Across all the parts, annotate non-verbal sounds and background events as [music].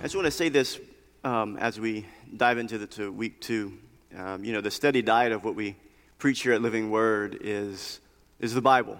I just want to say this um, as we dive into the, to week two. Um, you know, the steady diet of what we preach here at Living Word is, is the Bible.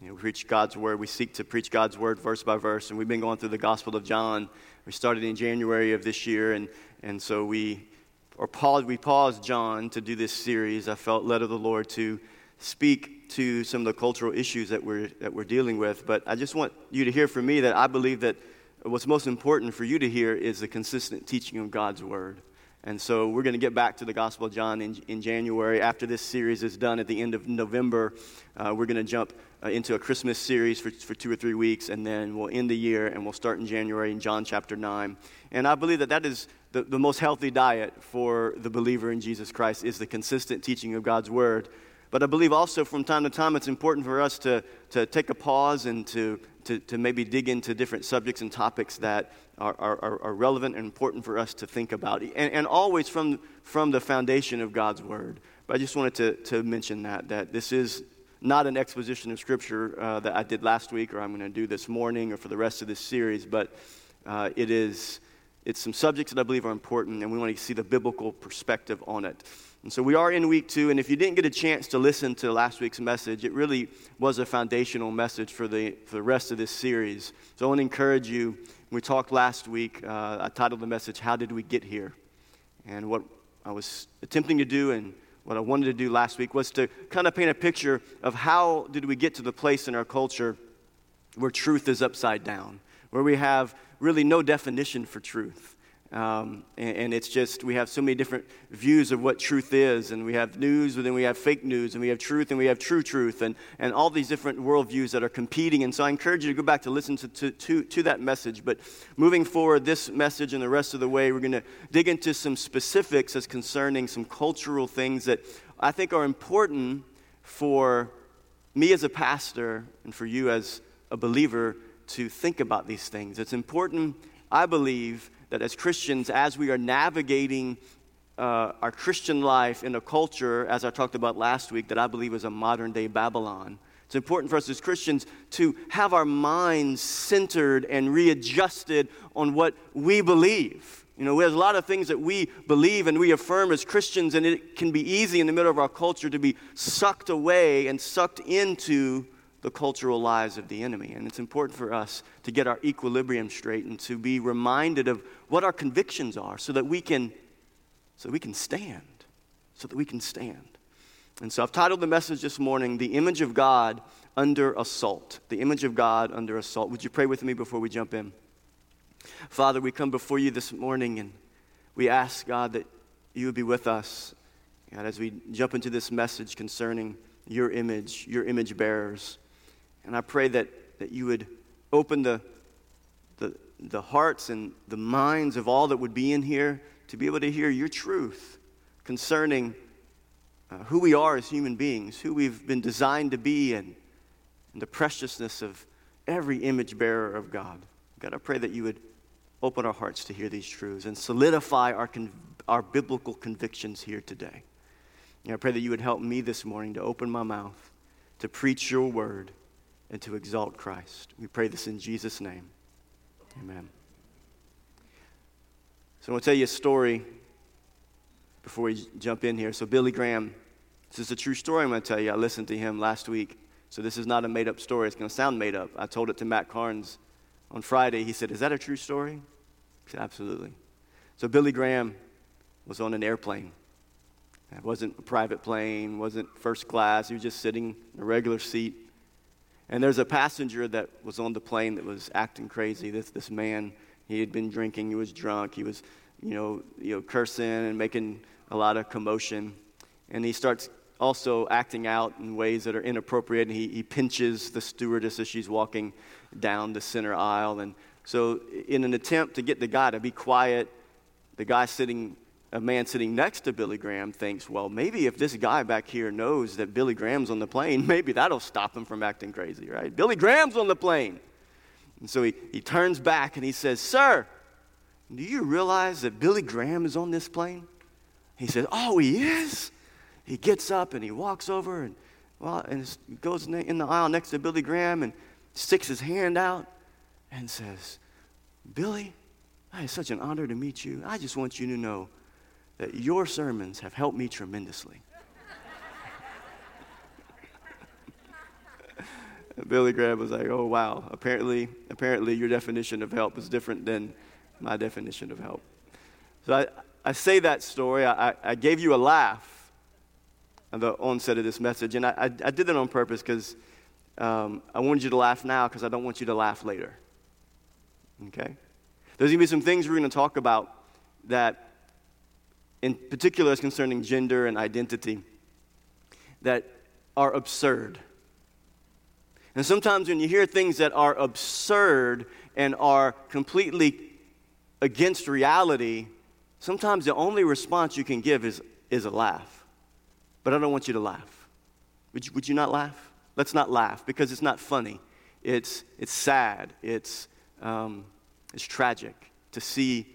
You know, we preach God's Word. We seek to preach God's Word verse by verse. And we've been going through the Gospel of John. We started in January of this year. And, and so we, or paused, we paused John to do this series. I felt led of the Lord to speak to some of the cultural issues that we're, that we're dealing with. But I just want you to hear from me that I believe that what's most important for you to hear is the consistent teaching of God's Word. And so we're going to get back to the Gospel of John in, in January. After this series is done at the end of November, uh, we're going to jump uh, into a Christmas series for, for two or three weeks, and then we'll end the year and we'll start in January in John chapter 9. And I believe that that is the, the most healthy diet for the believer in Jesus Christ is the consistent teaching of God's Word. But I believe also from time to time it's important for us to, to take a pause and to, to, to maybe dig into different subjects and topics that are, are, are relevant and important for us to think about, and, and always from, from the foundation of God's Word. But I just wanted to, to mention that, that this is not an exposition of Scripture uh, that I did last week or I'm going to do this morning or for the rest of this series, but uh, it is it's some subjects that I believe are important, and we want to see the biblical perspective on it. And so we are in week two, and if you didn't get a chance to listen to last week's message, it really was a foundational message for the, for the rest of this series. So I want to encourage you. We talked last week, uh, I titled the message, How Did We Get Here? And what I was attempting to do and what I wanted to do last week was to kind of paint a picture of how did we get to the place in our culture where truth is upside down, where we have really no definition for truth. Um, and, and, it's just, we have so many different views of what truth is. And we have news, and then we have fake news, and we have truth, and we have true truth, and, and all these different worldviews that are competing. And so I encourage you to go back to listen to, to, to, to that message. But moving forward, this message and the rest of the way, we're going to dig into some specifics as concerning some cultural things that I think are important for me as a pastor and for you as a believer to think about these things. It's important, I believe that as Christians, as we are navigating uh, our Christian life in a culture, as I talked about last week, that I believe is a modern day Babylon, it's important for us as Christians to have our minds centered and readjusted on what we believe. You know, there's a lot of things that we believe and we affirm as Christians, and it can be easy in the middle of our culture to be sucked away and sucked into the cultural lies of the enemy. And it's important for us to get our equilibrium straight and to be reminded of what our convictions are so that we can so we can stand. So that we can stand. And so I've titled the message this morning, The Image of God Under Assault. The Image of God Under Assault. Would you pray with me before we jump in? Father, we come before you this morning and we ask, God, that you would be with us. God, as we jump into this message concerning your image, your image bearers. And I pray that, that you would open the, the, the hearts and the minds of all that would be in here to be able to hear your truth concerning uh, who we are as human beings, who we've been designed to be, and, and the preciousness of every image bearer of God. God, I pray that you would open our hearts to hear these truths and solidify our, our biblical convictions here today. And I pray that you would help me this morning to open my mouth to preach your word and to exalt Christ. We pray this in Jesus' name. Amen. So I'm going to tell you a story before we jump in here. So, Billy Graham, this is a true story I'm going to tell you. I listened to him last week. So, this is not a made up story. It's going to sound made up. I told it to Matt Carnes on Friday. He said, Is that a true story? I said, Absolutely. So, Billy Graham was on an airplane. It wasn't a private plane, wasn't first class. He was just sitting in a regular seat and there's a passenger that was on the plane that was acting crazy. This, this man, he had been drinking, he was drunk, he was, you know, you know, cursing and making a lot of commotion. And he starts also acting out in ways that are inappropriate. And he, he pinches the stewardess as she's walking down the center aisle. And so, in an attempt to get the guy to be quiet, the guy sitting a man sitting next to Billy Graham thinks, well, maybe if this guy back here knows that Billy Graham's on the plane, [laughs] maybe that'll stop him from acting crazy, right? Billy Graham's on the plane. And so he, he turns back and he says, Sir, do you realize that Billy Graham is on this plane? He says, Oh, he is? He gets up and he walks over and, well, and goes in the aisle next to Billy Graham and sticks his hand out and says, Billy, It's such an honor to meet you. I just want you to know that your sermons have helped me tremendously. [laughs] Billy Graham was like, "Oh wow! Apparently, apparently, your definition of help is different than my definition of help." So I, I say that story. I, I gave you a laugh at the onset of this message, and I, I, I did that on purpose because um, I wanted you to laugh now because I don't want you to laugh later. Okay? There's to be some things we're to talk about that, in particular, as concerning gender and identity, that are absurd. And sometimes when you hear things that are absurd and are completely against reality, sometimes the only response you can give is, is a laugh. But I don't want you to laugh. Would you, would you not laugh? Let's not laugh because it's not funny. It's, it's sad. It's, um, it's tragic to see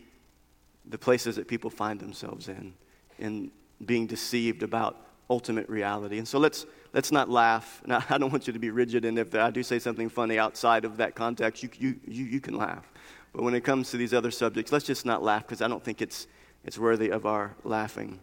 the places that people find themselves in in being deceived about ultimate reality. And so let's, let's not laugh. [laughs] Now, I don't want you to be rigid, and if I do say something funny outside of that context, you, you, you, you can laugh. But when it comes to these other subjects, let's just not laugh because I don't think it's, it's worthy of our laughing.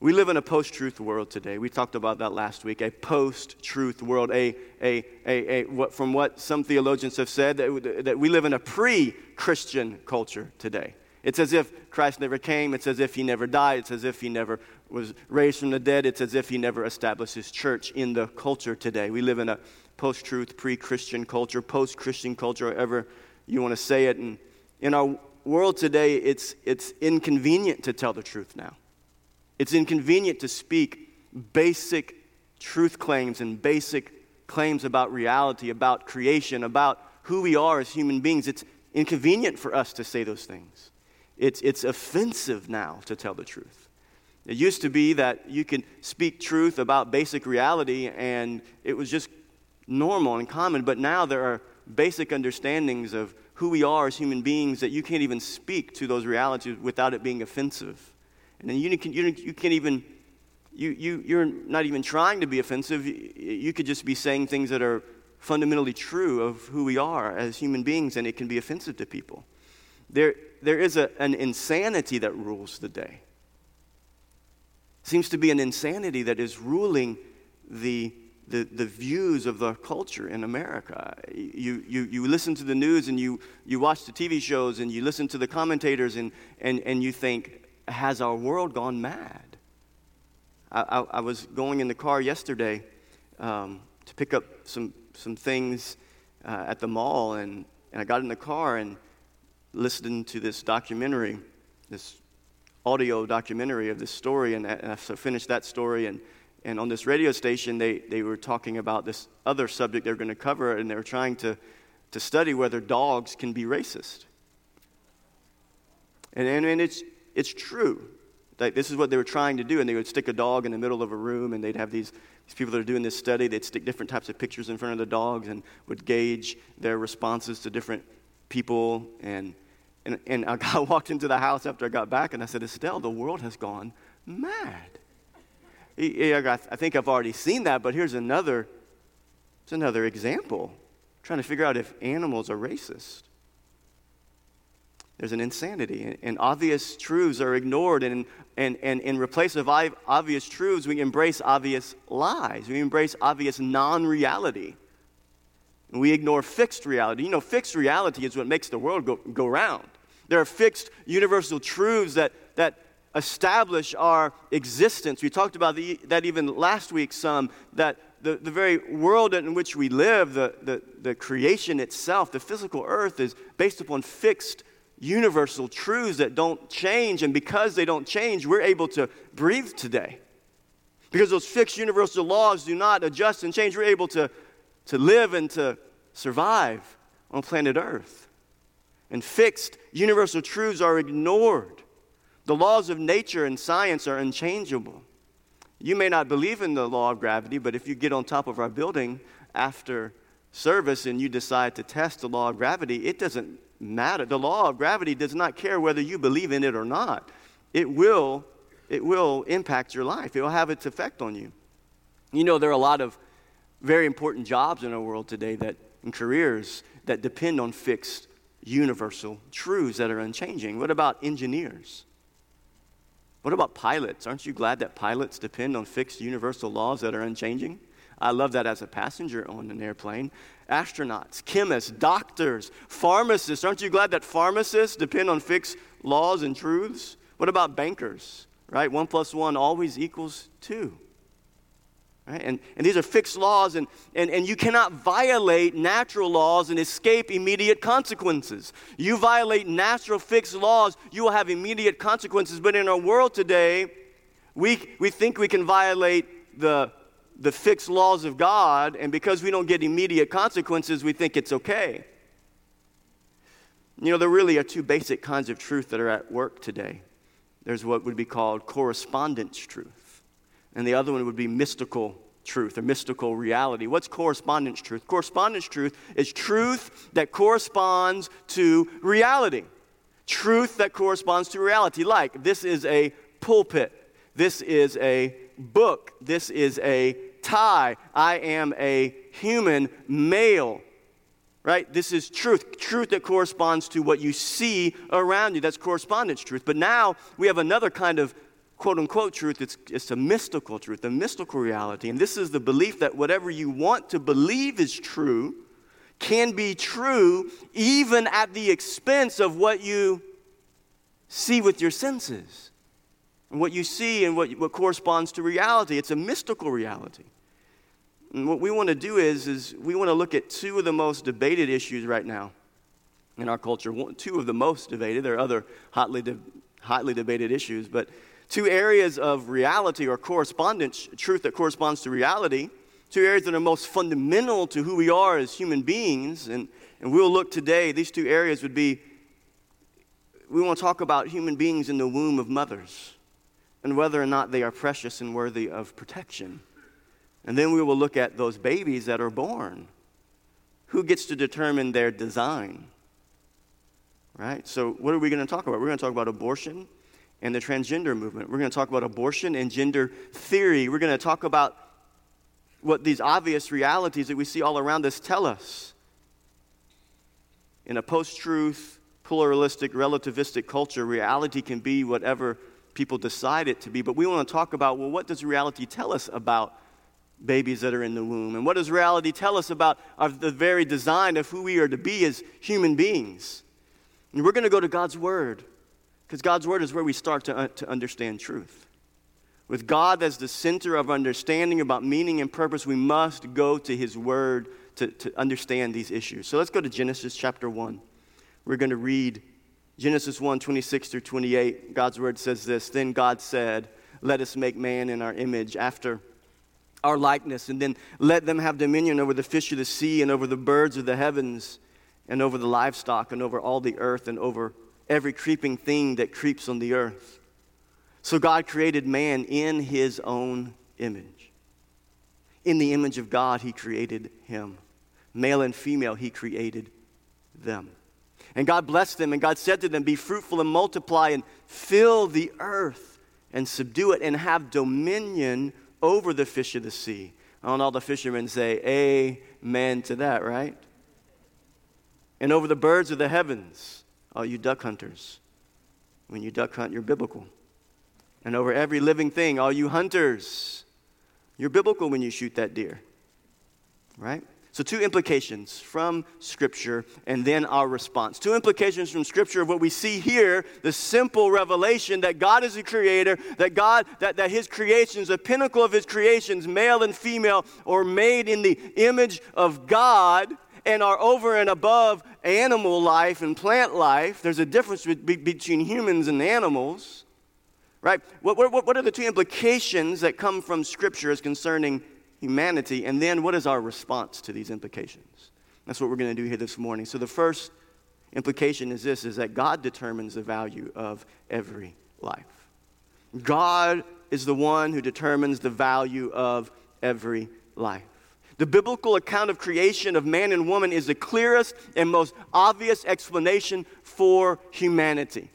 We live in a post truth world today. We talked about that last week. A post truth world. A, a, a, a, what, from what some theologians have said, that, that we live in a pre Christian culture today. It's as if Christ never came. It's as if he never died. It's as if he never was raised from the dead. It's as if he never established his church in the culture today. We live in a post truth, pre Christian culture, post Christian culture, however you want to say it. And in our world today, it's, it's inconvenient to tell the truth now. It's inconvenient to speak basic truth claims and basic claims about reality, about creation, about who we are as human beings. It's inconvenient for us to say those things. It's, it's offensive now to tell the truth. It used to be that you could speak truth about basic reality and it was just normal and common, but now there are basic understandings of who we are as human beings that you can't even speak to those realities without it being offensive. And then you, can, you, you can't even, you, you, you're not even trying to be offensive. You could just be saying things that are fundamentally true of who we are as human beings, and it can be offensive to people. There, there is a, an insanity that rules the day. Seems to be an insanity that is ruling the, the, the views of the culture in America. You, you, you listen to the news and you, you watch the TV shows and you listen to the commentators and, and, and you think, has our world gone mad? I, I, I was going in the car yesterday um, to pick up some, some things uh, at the mall, and, and I got in the car and listened to this documentary, this audio documentary of this story, and, and I finished that story. And, and on this radio station, they, they were talking about this other subject they were going to cover, and they were trying to, to study whether dogs can be racist. And, and, and it's, it's true. Like, this is what they were trying to do, and they would stick a dog in the middle of a room, and they'd have these, these people that are doing this study, they'd stick different types of pictures in front of the dogs and would gauge their responses to different people. And, and, and I [laughs] walked into the house after I got back, and I said, Estelle, the world has gone mad. I think I've already seen that, but here's another, here's another example. I'm trying to figure out if animals are racist there's an insanity, and obvious truths are ignored. And, and, and in replace of obvious truths, we embrace obvious lies. We embrace obvious non reality. We ignore fixed reality. You know, fixed reality is what makes the world go, go round. There are fixed universal truths that, that establish our existence. We talked about the, that even last week some, that the, the very world in which we live, the, the, the creation itself, the physical earth, is based upon fixed universal truths that don't change. And because they don't change, we're able to breathe today. Because those fixed universal laws do not adjust and change, we're able to, to live and to survive on planet Earth. And fixed universal truths are ignored. The laws of nature and science are unchangeable. You may not believe in the law of gravity, but if you get on top of our building after service and you decide to test the law of gravity, it doesn't matter. The law of gravity does not care whether you believe in it or not. It will, it will impact your life, it will have its effect on you. You know, there are a lot of very important jobs in our world today that, and careers that depend on fixed universal truths that are unchanging. What about engineers? What about pilots? Aren't you glad that pilots depend on fixed universal laws that are unchanging? I love that as a passenger on an airplane. Astronauts, chemists, doctors, pharmacists. Aren't you glad that pharmacists depend on fixed laws and truths? What about bankers? Right? One plus one always equals two. Right? And, and these are fixed laws, and, and, and you cannot violate natural laws and escape immediate consequences. You violate natural fixed laws, you will have immediate consequences. But in our world today, we, we think we can violate the, the fixed laws of God, and because we don't get immediate consequences, we think it's okay. You know, there really are two basic kinds of truth that are at work today. There's what would be called correspondence truth and the other one would be mystical truth or mystical reality. What's correspondence truth? Correspondence truth is truth that corresponds to reality. Truth that corresponds to reality. Like, this is a pulpit, this is a book, this is a tie, I am a human male. Right? This is truth. Truth that corresponds to what you see around you. That's correspondence truth. But now we have another kind of quote unquote truth, it's, it's a mystical truth, a mystical reality. And this is the belief that whatever you want to believe is true can be true even at the expense of what you see with your senses. And what you see and what, what corresponds to reality. It's a mystical reality. And what we want to do is, is we want to look at two of the most debated issues right now in our culture. Two of the most debated. There are other hotly, de- hotly debated issues, but two areas of reality or correspondence, truth that corresponds to reality, two areas that are most fundamental to who we are as human beings. And, and we'll look today, these two areas would be we want to talk about human beings in the womb of mothers and whether or not they are precious and worthy of protection. And then we will look at those babies that are born. Who gets to determine their design? Right? So, what are we going to talk about? We're going to talk about abortion and the transgender movement. We're going to talk about abortion and gender theory. We're going to talk about what these obvious realities that we see all around us tell us. In a post truth, pluralistic, relativistic culture, reality can be whatever people decide it to be. But we want to talk about well, what does reality tell us about babies that are in the womb? And what does reality tell us about the very design of who we are to be as human beings? And we're going to go to God's Word. Because God's Word is where we start to, uh, to understand truth. With God as the center of understanding about meaning and purpose, we must go to His Word to, to understand these issues. So let's go to Genesis chapter 1. We're going to read Genesis 1 26 through 28. God's Word says this Then God said, Let us make man in our image after our likeness, and then let them have dominion over the fish of the sea, and over the birds of the heavens, and over the livestock, and over all the earth, and over every creeping thing that creeps on the earth. So God created man in his own image. In the image of God, he created him. Male and female, he created them. And God blessed them, and God said to them, Be fruitful and multiply, and fill the earth, and subdue it, and have dominion over the fish of the sea. And all the fishermen say, Amen to that, right? And over the birds of the heavens all you duck hunters. When you duck hunt, you're biblical. And over every living thing, all you hunters, you're biblical when you shoot that deer. Right? So, two implications from Scripture and then our response. Two implications from Scripture of what we see here the simple revelation that God is a creator, that God, that, that His creations, the pinnacle of His creations, male and female, are made in the image of God and are over and above animal life and plant life. There's a difference between humans and animals, right? What, what, what are the two implications that come from Scripture as concerning humanity? And then what is our response to these implications? That's what we're going to do here this morning. So the first implication is this is that God determines the value of every life. God is the one who determines the value of every life. The biblical account of creation of man and woman is the clearest and most obvious explanation for humanity,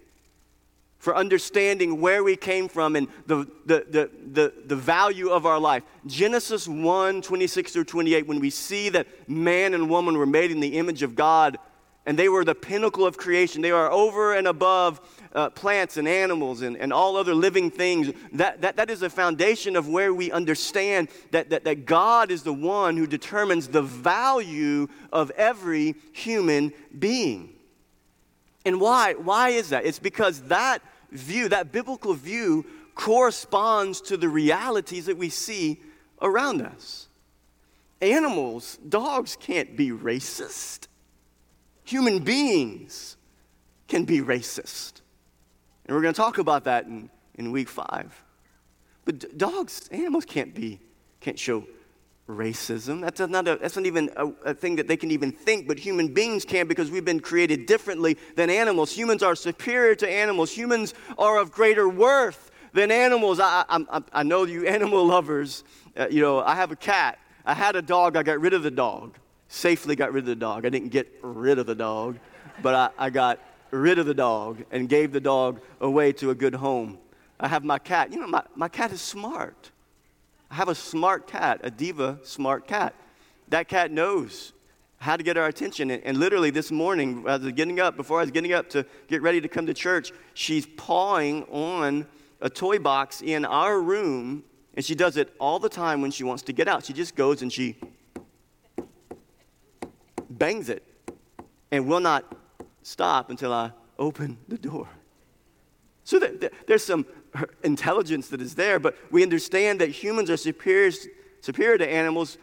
for understanding where we came from and the, the, the, the, the value of our life. Genesis 1 26 through 28, when we see that man and woman were made in the image of God, and they were the pinnacle of creation. They are over and above uh, plants and animals and, and all other living things. That, that, that is a foundation of where we understand that, that, that God is the one who determines the value of every human being. And why? Why is that? It's because that view, that biblical view, corresponds to the realities that we see around us. Animals, dogs can't be racist. Human beings can be racist. And we're going to talk about that in, in week five. But d- dogs, animals can't be, can't show racism. That's not, a, that's not even a, a, thing that they can even think, but human beings can because we've been created differently than animals. Humans are superior to animals, humans are of greater worth than animals. I, I, I know you animal [laughs] lovers. Uh, you know, I have a cat. I had a dog, I got rid of the dog. Safely got rid of the dog. I didn't get rid of the dog, but I, I got rid of the dog and gave the dog away to a good home. I have my cat. You know, my, my cat is smart. I have a smart cat, a diva smart cat. That cat knows how to get our attention. And, and literally this morning, as I was getting up, before I was getting up to get ready to come to church, she's pawing on a toy box in our room, and she does it all the time when she wants to get out. She just goes and she bangs it and will not stop until I open the door. So there's some intelligence that is there, but we understand that humans are superior, superior to animals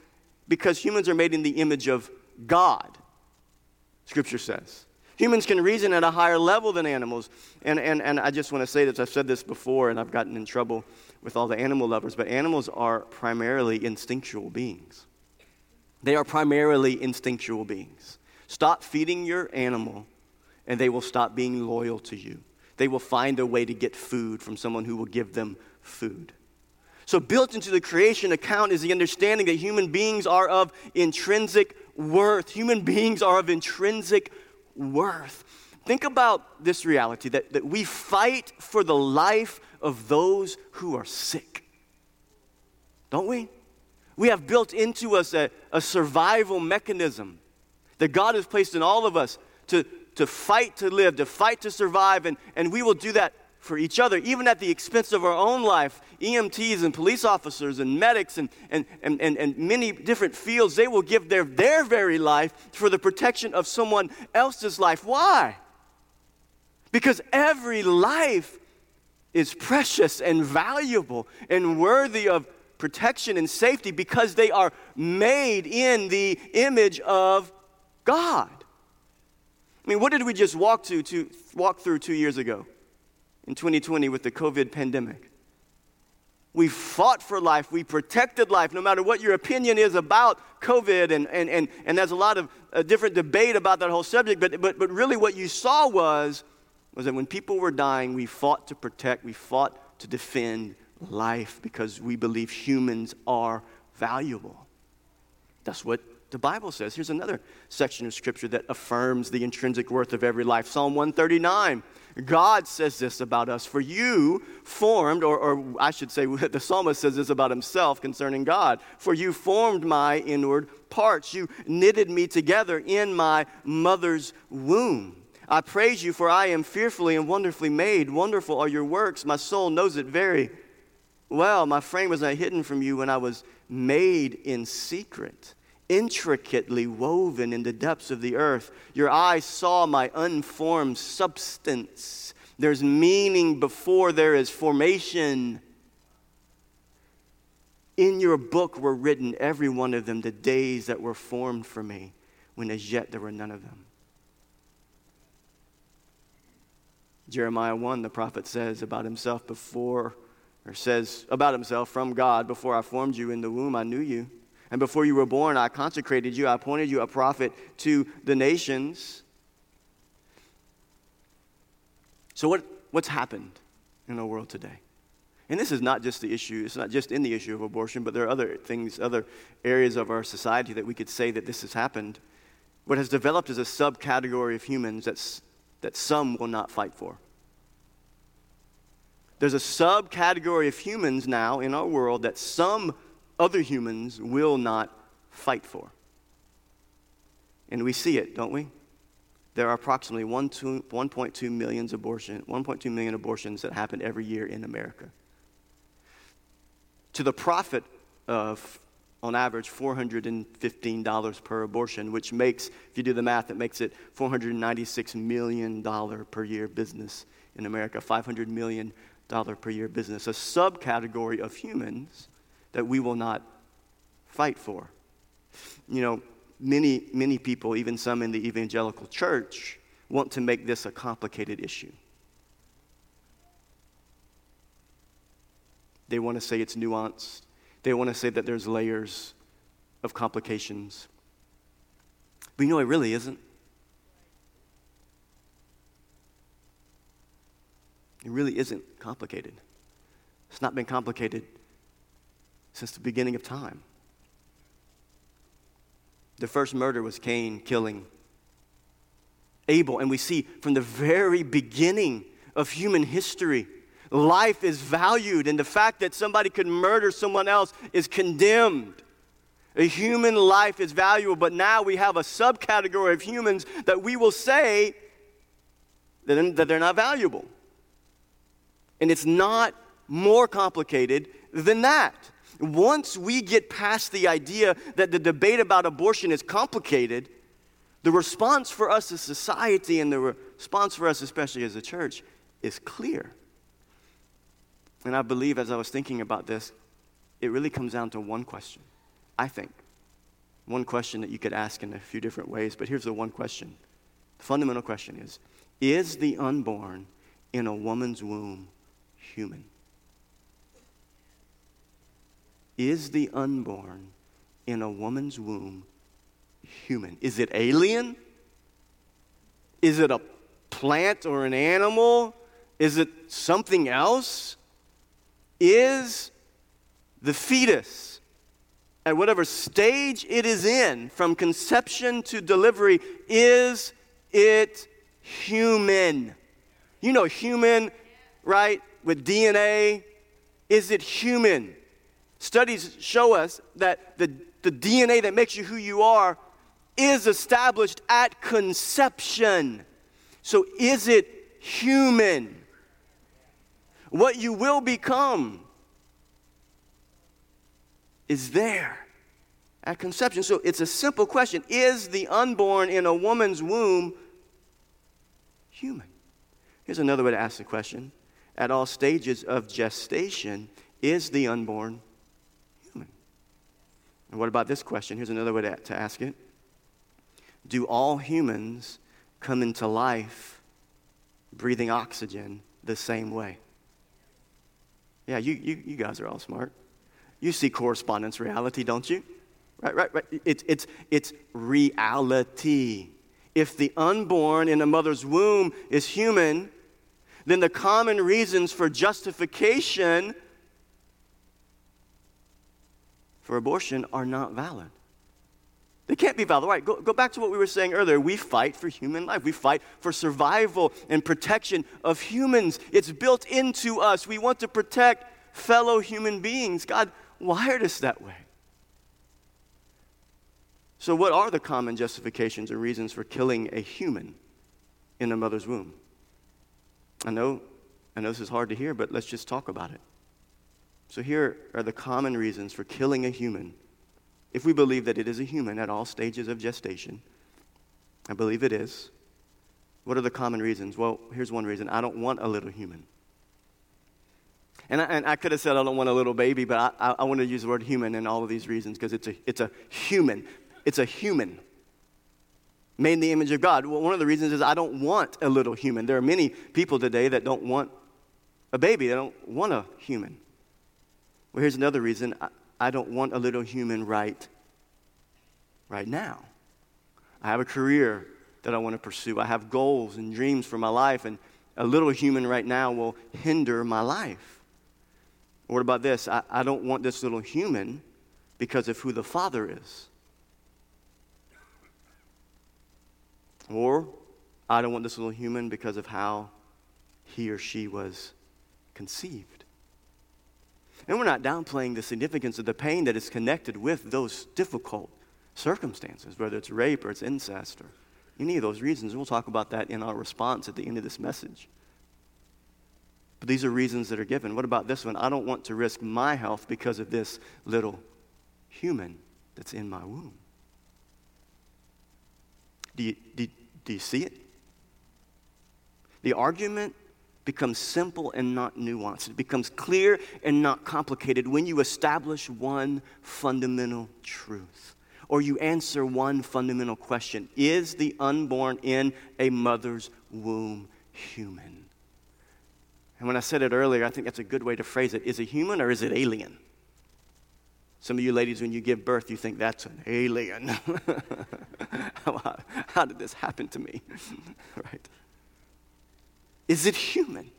because humans are made in the image of God, Scripture says. Humans can reason at a higher level than animals. And, and, and I just want to say this I've said this before, and I've gotten in trouble with all the animal lovers, but animals are primarily instinctual beings. They are primarily instinctual beings. Stop feeding your animal, and they will stop being loyal to you. They will find a way to get food from someone who will give them food. So, built into the creation account is the understanding that human beings are of intrinsic worth. Human beings are of intrinsic worth. Think about this reality that, that we fight for the life of those who are sick. Don't we? We have built into us a, a survival mechanism that God has placed in all of us to, to fight to live, to fight to survive, and, and we will do that for each other, even at the expense of our own life. EMTs and police officers and medics and, and, and, and, and many different fields, they will give their, their very life for the protection of someone else's life. Why? Because every life is precious and valuable and worthy of protection and safety because they are made in the image of God. I mean, what did we just walk to, to walk through two years ago? in 2020 with the COVID pandemic. We fought for life. We protected life, no matter what your opinion is about COVID. And, and, and, and there's a lot of uh, different debate about that whole subject. But, but, but really, what you saw was, was that when people were dying, we fought to protect, we fought to defend life because we believe humans are valuable. That's what the Bible says. Here's another section of Scripture that affirms the intrinsic worth of every life Psalm 139. God says this about us. For you formed, or, or, I should say, [laughs] the psalmist says this about himself concerning God. For you formed my inward parts. You knitted me together in my mother's womb. I praise you, for I am fearfully and wonderfully made. Wonderful are your works. My soul knows it very well. My frame was not hidden from you when I was made in secret intricately woven in the depths of the earth. Your eyes saw my unformed substance. There's meaning before there is formation. In your book were written, every one of them, the days that were formed for me, when as yet there were none of them. Jeremiah 1, the prophet says about himself before, or says about himself from God, before I formed you in the womb, I knew you. And before you were born, I consecrated you, I appointed you a prophet to the nations. So, what, what's happened in our world today? And this is not just the issue, it's not just in the issue of abortion, but there are other things, other areas of our society that we could say that this has happened. What has developed is a subcategory of humans that's, that some will not fight for. There's a subcategory of humans now in our world that some other humans will not fight for. And we see it, don't we? there are approximately 1.2 million, abortion, 1.2 million abortions that happen every year in America. To the profit of, on average, $415 per abortion, which makes, if you do the math, it makes it $496 million per year business in America, $500 million per year business, a subcategory of humans that we will not fight for. You know, many, many people, even some in the evangelical church, want to make this a complicated issue. They want to say it's nuanced. They want to say that there's layers of complications. But you know, it really isn't. It really isn't complicated. It's not been complicated since the beginning of time. The first murder was Cain killing Abel. And we see from the very beginning of human history, life is valued, and the fact that somebody could murder someone else is condemned. A human life is valuable, but now we have a subcategory of humans that we will say that they're not valuable. And it's not more complicated than that. Once we get past the idea that the debate about abortion is complicated, the response for us as society and the response for us, especially as a church, is clear. And I believe as I was thinking about this, it really comes down to one question, I think. One question that you could ask in a few different ways, but here's the one question. The fundamental question is Is the unborn in a woman's womb human? Is the unborn in a woman's womb human? Is it alien? Is it a plant or an animal? Is it something else? Is the fetus, at whatever stage it is in, from conception to delivery, is it human? You know, human, right? With DNA. Is it human? Studies show us that the, the DNA that makes you who you are is established at conception. So, is it human? What you will become is there at conception. So, it's a simple question Is the unborn in a woman's womb human? Here's another way to ask the question At all stages of gestation, is the unborn and what about this question? Here's another way to, to ask it Do all humans come into life breathing oxygen the same way? Yeah, you, you, you guys are all smart. You see correspondence reality, don't you? Right, right, right. It's, it's, it's reality. If the unborn in a mother's womb is human, then the common reasons for justification for abortion are not valid. They can't be valid. Right, go, go back to what we were saying earlier. We fight for human life. We fight for survival and protection of humans. It's built into us. We want to protect fellow human beings. God wired us that way. So, what are the common justifications and reasons for killing a human in a mother's womb? I know, I know this is hard to hear, but let's just talk about it. So, here are the common reasons for killing a human if we believe that it is a human at all stages of gestation. I believe it is. What are the common reasons? Well, here's one reason I don't want a little human. And I, and I could have said I don't want a little baby, but I, I, I want to use the word human in all of these reasons because it's a, it's a human. It's a human made in the image of God. Well, one of the reasons is I don't want a little human. There are many people today that don't want a baby, they don't want a human. Well, here's another reason I, don't want a little human right right now. I have a career that I want to pursue. I have goals and dreams for my life, and a little human right now will hinder my life. What about this? I, I don't want this little human because of who the Father is. Or I don't want this little human because of how he or she was conceived. And we're not downplaying the significance of the pain that is connected with those difficult circumstances, whether it's rape or it's incest or any of those reasons. We'll talk about that in our response at the end of this message. But these are reasons that are given. What about this one? I don't want to risk my health because of this little human that's in my womb. Do you, do, do you see it? The argument becomes simple and not nuanced. It becomes clear and not complicated when you establish one fundamental truth or you answer one fundamental question Is the unborn in a mother's womb human? And when I said it earlier, I think that's a good way to phrase it. Is it human or is it alien? Some of you ladies, when you give birth, you think that's an alien. [laughs] how, how did this happen to me? [laughs] right? Is it human?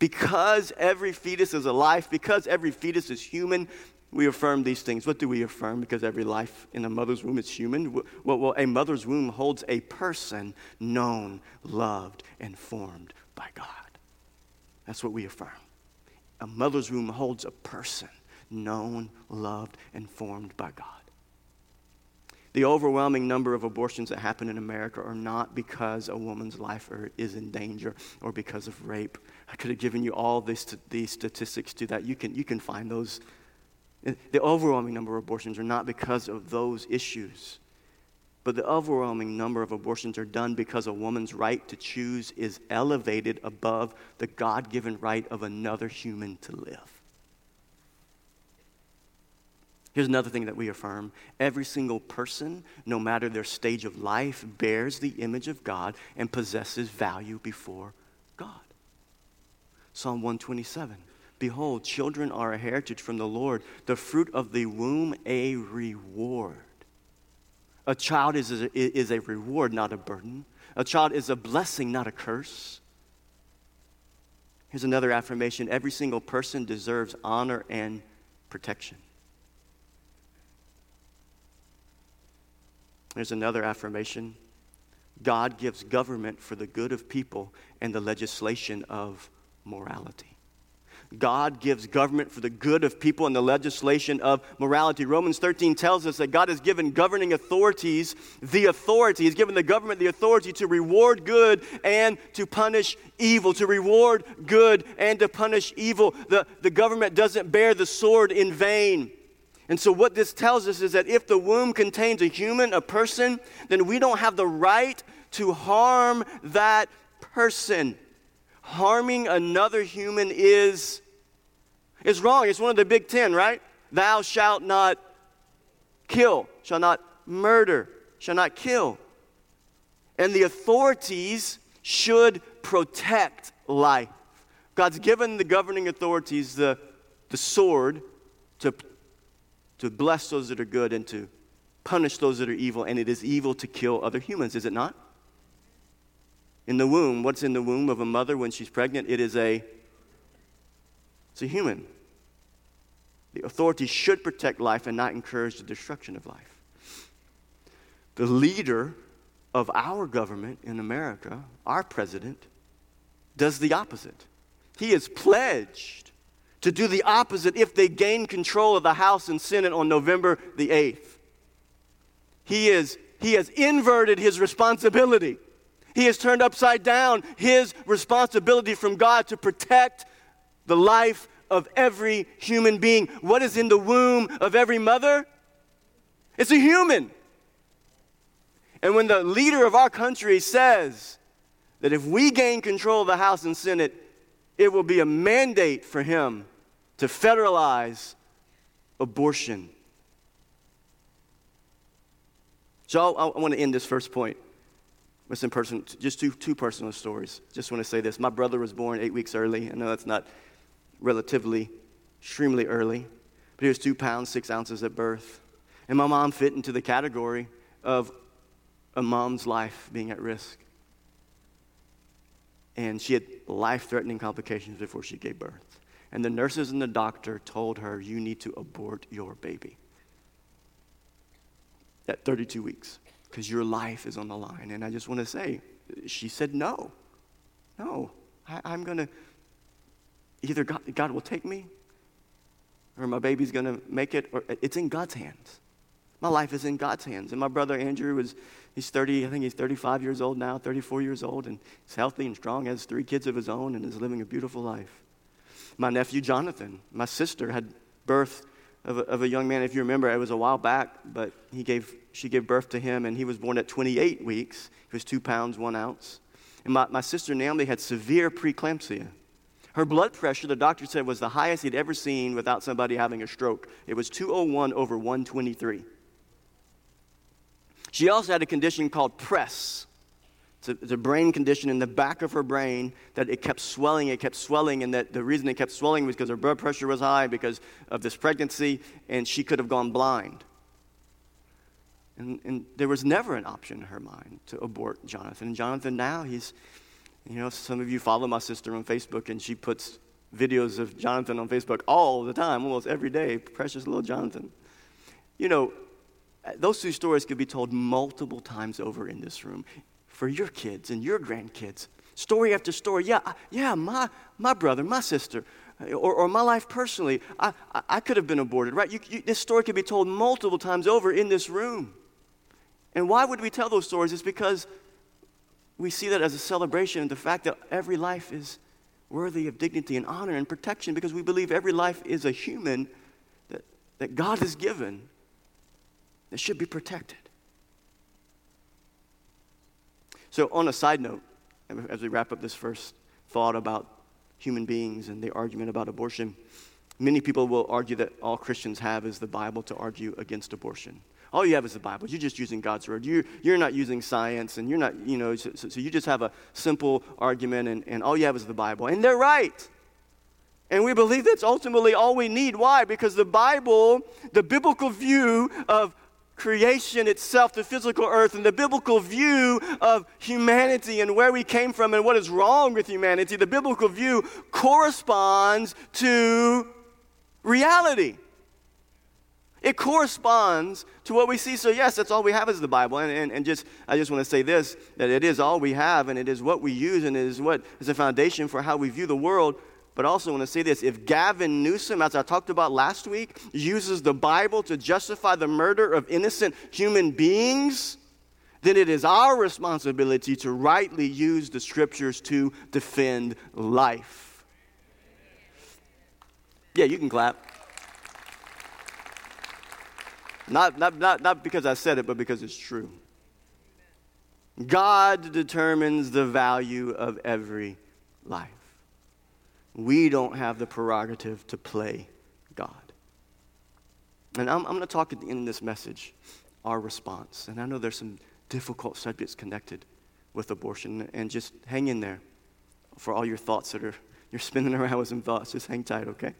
Because every fetus is a life, because every fetus is human, we affirm these things. What do we affirm? Because every life in a mother's womb is human. Well, a mother's womb holds a person known, loved, and formed by God. That's what we affirm. A mother's womb holds a person known, loved, and formed by God. The overwhelming number of abortions that happen in America are not because a woman's life is in danger or because of rape. I could have given you all these, these statistics to that. You can, you can find those the overwhelming number of abortions are not because of those issues, but the overwhelming number of abortions are done because a woman's right to choose is elevated above the God given right of another human to live. Here's another thing that we affirm every single person, no matter their stage of life, bears the image of God and possesses value before God. Psalm 127. Behold, children are a heritage from the Lord, the fruit of the womb a reward. A child is a, is a reward, not a burden. A child is a blessing, not a curse. Here's another affirmation every single person deserves honor and protection. Here's another affirmation God gives government for the good of people and the legislation of morality. God gives government for the good of people and the legislation of morality. Romans 13 tells us that God has given governing authorities the authority, He's given the government the authority to reward good and to punish evil, to reward good and to punish evil. The, the government doesn't bear the sword in vain. And so, what this tells us is that if the womb contains a human, a person, then we don't have the right to harm that person. Harming another human is it's wrong. It's one of the big ten, right? Thou shalt not kill, shall not murder, shall not kill. And the authorities should protect life. God's given the governing authorities the, the sword to, to bless those that are good and to punish those that are evil, and it is evil to kill other humans, is it not? In the womb, what's in the womb of a mother when she's pregnant? It is a it's a human. The authorities should protect life and not encourage the destruction of life. The leader of our government in America, our president, does the opposite. He is pledged to do the opposite if they gain control of the House and Senate on November the 8th. He, is, he has inverted his responsibility. He has turned upside down his responsibility from God to protect the life of every human being. What is in the womb of every mother? It's a human. And when the leader of our country says that if we gain control of the House and Senate, it will be a mandate for him to federalize abortion. So I, I want to end this first point with some person, just two, two personal stories. Just want to say this. My brother was born eight weeks early. I know that's not relatively, extremely early, but he was two pounds, six ounces at birth. And my mom fit into the category of a mom's life being at risk. And she had life threatening complications before she gave birth. And the nurses and the doctor told her, You need to abort your baby at 32 weeks because your life is on the line. And I just want to say, she said, No, no, I, am going to either God, God will take me or my baby's going to make it, or it's in God's hands. My life is in God's hands. And my brother Andrew is, he's 30, I think he's 35 years old now, 34 years old, and he's healthy and strong, has three kids of his own, and is living a beautiful life. My nephew Jonathan, my sister had birth of a, of a young man. If you remember, it was a while back, but he gave, she gave birth to him, and he was born at 28 weeks. He was two pounds, one ounce. And my, my sister Naomi had severe preeclampsia. Her blood pressure, the doctor said, was the highest he'd ever seen without somebody having a stroke. It was 201 over 123. She also had a condition called PRES. It's a, it's a, brain condition in the back of her brain that it kept swelling, it kept swelling, and that the reason it kept swelling was because her blood pressure was high because of this pregnancy, and she could have gone blind. And, and there was never an option in her mind to abort Jonathan. And Jonathan now, he's, you know, some of you follow my sister on Facebook, and she puts videos of Jonathan on Facebook all the time, almost every day. Precious little Jonathan. You know, those two stories could be told multiple times over in this room for your kids and your grandkids. Story after story. Yeah, yeah, my, my brother, my sister, uh, or, or my life personally, I, I, I could have been aborted, right? You, you, this story could be told multiple times over in this room. And why would we tell those stories? It's because we see that as a celebration of the fact that every life is worthy of dignity and honor and protection because we believe every life is a human that, that God has given that should be protected. So, on a side note, as we wrap up this first thought about human beings and the argument about abortion, many people will argue that all Christians have is the Bible to argue against abortion. All you have is the Bible. You're just using God's word. You, you're not using science, and you're not, you know, so, so you just have a simple argument, and, and all you have is the Bible. And they're right. And we believe that's ultimately all we need. Why? Because the Bible, the biblical view of creation itself, the physical earth, and the biblical view of humanity and where we came from and what is wrong with humanity, the biblical view corresponds to reality. It corresponds to what we see. So, yes, that's all we have is the Bible. And, and, and just, I just want to say this that it is all we have, and it is what we use, and it is what is the foundation for how we view the world. But also, I want to say this if Gavin Newsom, as I talked about last week, uses the Bible to justify the murder of innocent human beings, then it is our responsibility to rightly use the scriptures to defend life. Yeah, you can clap. Not, not, not, not because I said it, but because it's true. God determines the value of every life. We don't have the prerogative to play God. And I'm, I'm going to talk at the end of this message, our response. And I know there's some difficult subjects connected with abortion, and just hang in there for all your thoughts that are you're spinning around with some thoughts. Just hang tight, okay?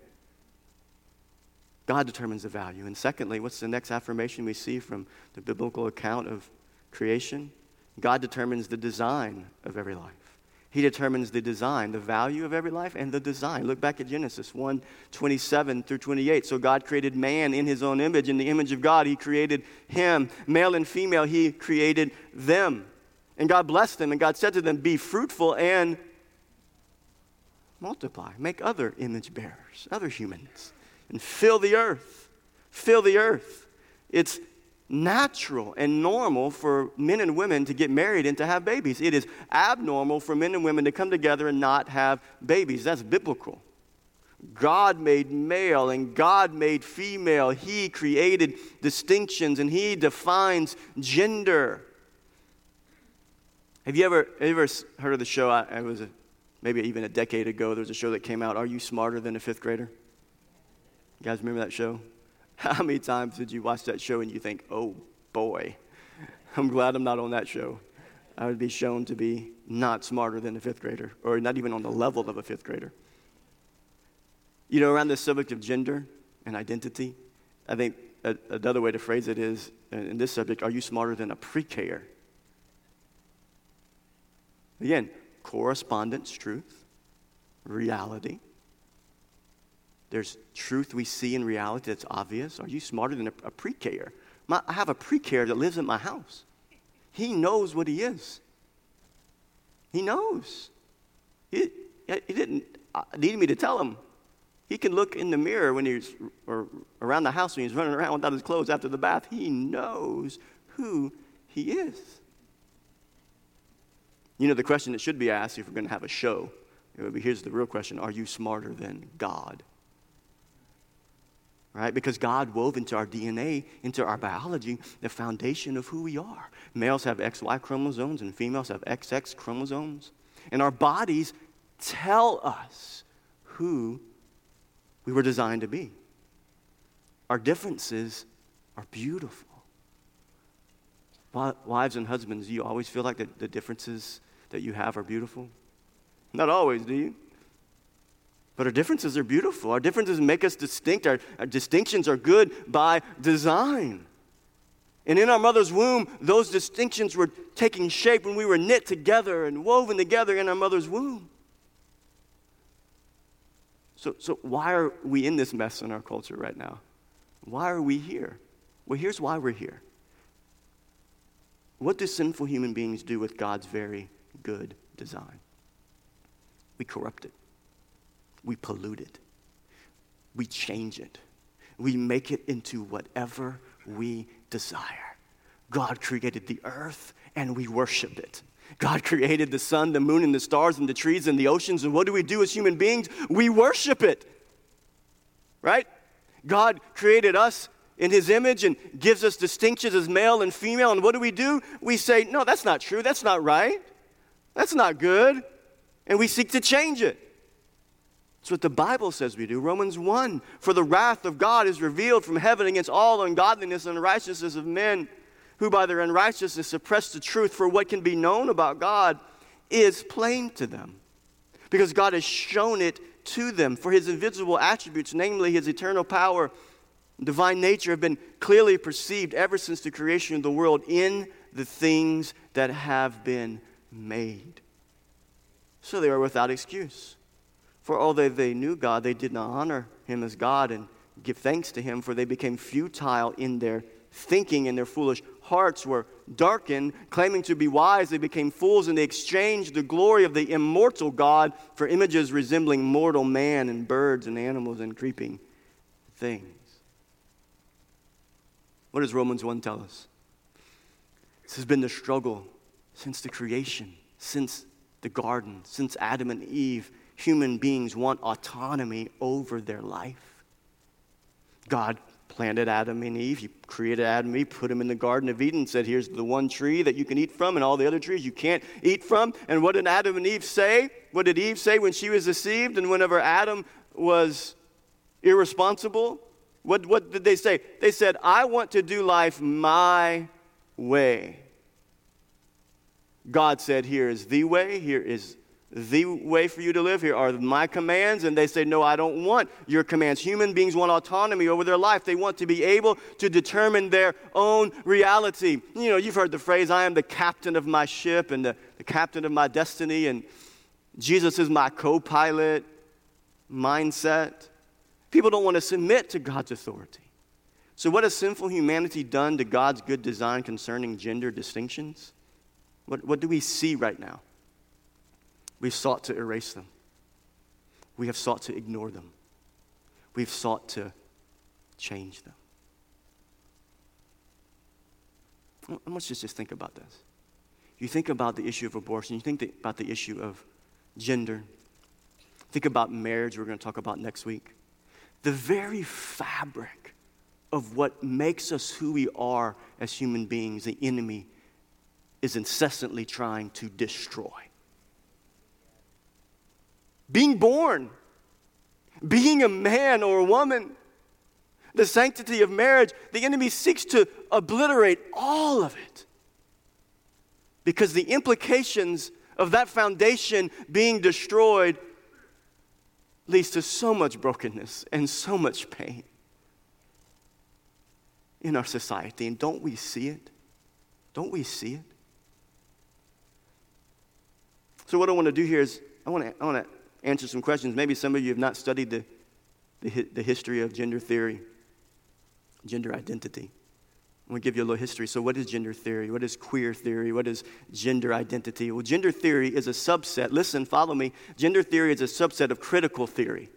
God determines the value. And secondly, what's the next affirmation we see from the biblical account of creation? God determines the design of every life. He determines the design, the value of every life, and the design. Look back at Genesis 1 27 through 28. So God created man in his own image. In the image of God, he created him. Male and female, he created them. And God blessed them, and God said to them, Be fruitful and multiply. Make other image bearers, other humans and fill the earth. Fill the earth. It's natural and normal for men and women to get married and to have babies. It is abnormal for men and women to come together and not have babies. That's biblical. God made male and God made female. He created distinctions and He defines gender. Have you ever, ever heard of the show? I, it was a, maybe even a decade ago. There was a show that came out. Are you smarter than a fifth grader? You guys remember that show? [laughs] How many times did you watch that show and you think, oh boy, I'm glad I'm not on that show? I would be shown to be not smarter than a fifth grader, or not even on the level of a fifth grader. You know, around the subject of gender and identity, I think another way to phrase it is uh, in this subject, are you smarter than a pre-K-er? Again, correspondence, truth, reality. There's truth we see in reality that's obvious. Are you smarter than a, a pre-K-er? I have a pre-K-er that lives in my house. He knows what he is. He knows. He, he didn't uh, need me to tell him. He can look in the mirror when he's, or around the house when he's running around without his clothes after the bath. He knows who he is. You know, the question that should be asked if we're going to have a show, it would be here's the real question Are you smarter than God? Right? Because God wove into our DNA, into our biology, the foundation of who we are. Males have XY chromosomes and females have XX chromosomes. And our bodies tell us who we were designed to be. Our differences are beautiful. Wives and husbands, you always feel like the, the differences that you have are beautiful? Not always, do you? But our differences are beautiful. Our differences make us distinct. Our, our, distinctions are good by design. And in our mother's womb, those distinctions were taking shape when we were knit together and woven together in our mother's womb. So, so why are we in this mess in our culture right now? Why are we here? Well, here's why we're here. What do sinful human beings do with God's very good design? We corrupt it, we pollute it, we change it, we make it into whatever we desire. God created the earth and we worship it. God created the sun, the moon, and the stars, and the trees, and the oceans. And what do we do as human beings? We worship it. Right? God created us in his image and gives us distinctions as male and female. And what do we do? We say, no, that's not true. That's not right. That's not good. And we seek to change it. That's what the Bible says we do. Romans 1 For the wrath of God is revealed from heaven against all ungodliness and unrighteousness of men who by their unrighteousness suppress the truth, for what can be known about God is plain to them. Because God has shown it to them. For his invisible attributes, namely his eternal power, divine nature, have been clearly perceived ever since the creation of the world in the things that have been made. So they are without excuse. For although they knew God, they did not honor him as God and give thanks to him, for they became futile in their thinking, and their foolish hearts were darkened. Claiming to be wise, they became fools, and they exchanged the glory of the immortal God for images resembling mortal man and birds and animals and creeping things. What does Romans 1 tell us? This has been the struggle since the creation, since the garden, since Adam and Eve human beings want autonomy over their life. God planted Adam and Eve. He created Adam and Eve, put him in the Garden of Eden, said, Here's the one tree that you can eat from, and all the other trees you can't eat from. And what did Adam and Eve say? What did Eve say when she was deceived? And whenever Adam was irresponsible, what, what did they say? They said, I want to do life my way. God said, Here is the way, here is the way for you to live here are my commands and they say no i don't want your commands. Human beings want autonomy over their life. They want to be able to determine their own reality. You know you've heard the phrase i am the captain of my ship and the, the captain of my destiny and jesus is my co-pilot mindset. People don't want to submit to god's authority. So what has sinful humanity done to god's good design concerning gender distinctions? What, what do we see right now We've sought to erase them. We have sought to ignore them. We've sought to change them. I want you to just think about this. You think about the issue of abortion, you think about the issue of gender, think about marriage, we're going to talk about next week. The very fabric of what makes us who we are as human beings, the enemy is incessantly trying to destroy being born, being a man or a woman, the sanctity of marriage, the enemy seeks to obliterate all of it. Because the implications of that foundation being destroyed leads to so much brokenness and so much pain in our society. And don't we see it? Don't we see it? So, what I want to do here is I want to, I want to answer some questions. Maybe some of you have not studied the, the, the history of gender theory, gender identity. I'm going to give you a little history. So, what is gender theory? What is queer theory? What is gender identity? Well, gender theory is a subset. Listen, follow me. Gender theory is a subset of critical theory.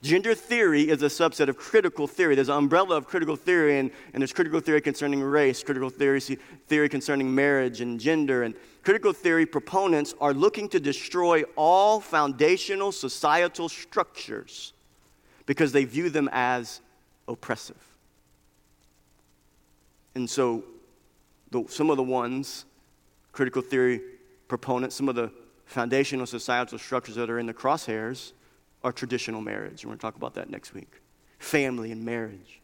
Gender theory is a subset of critical theory. There's an umbrella of critical theory, and, and there's critical theory concerning race, critical theory, theory concerning marriage and gender. And critical theory proponents are looking to destroy all foundational societal structures because they view them as oppressive. And so, the, some of the ones, critical theory proponents, some of the foundational societal structures that are in the crosshairs are traditional marriage. We're going to talk about that next week. Family and marriage.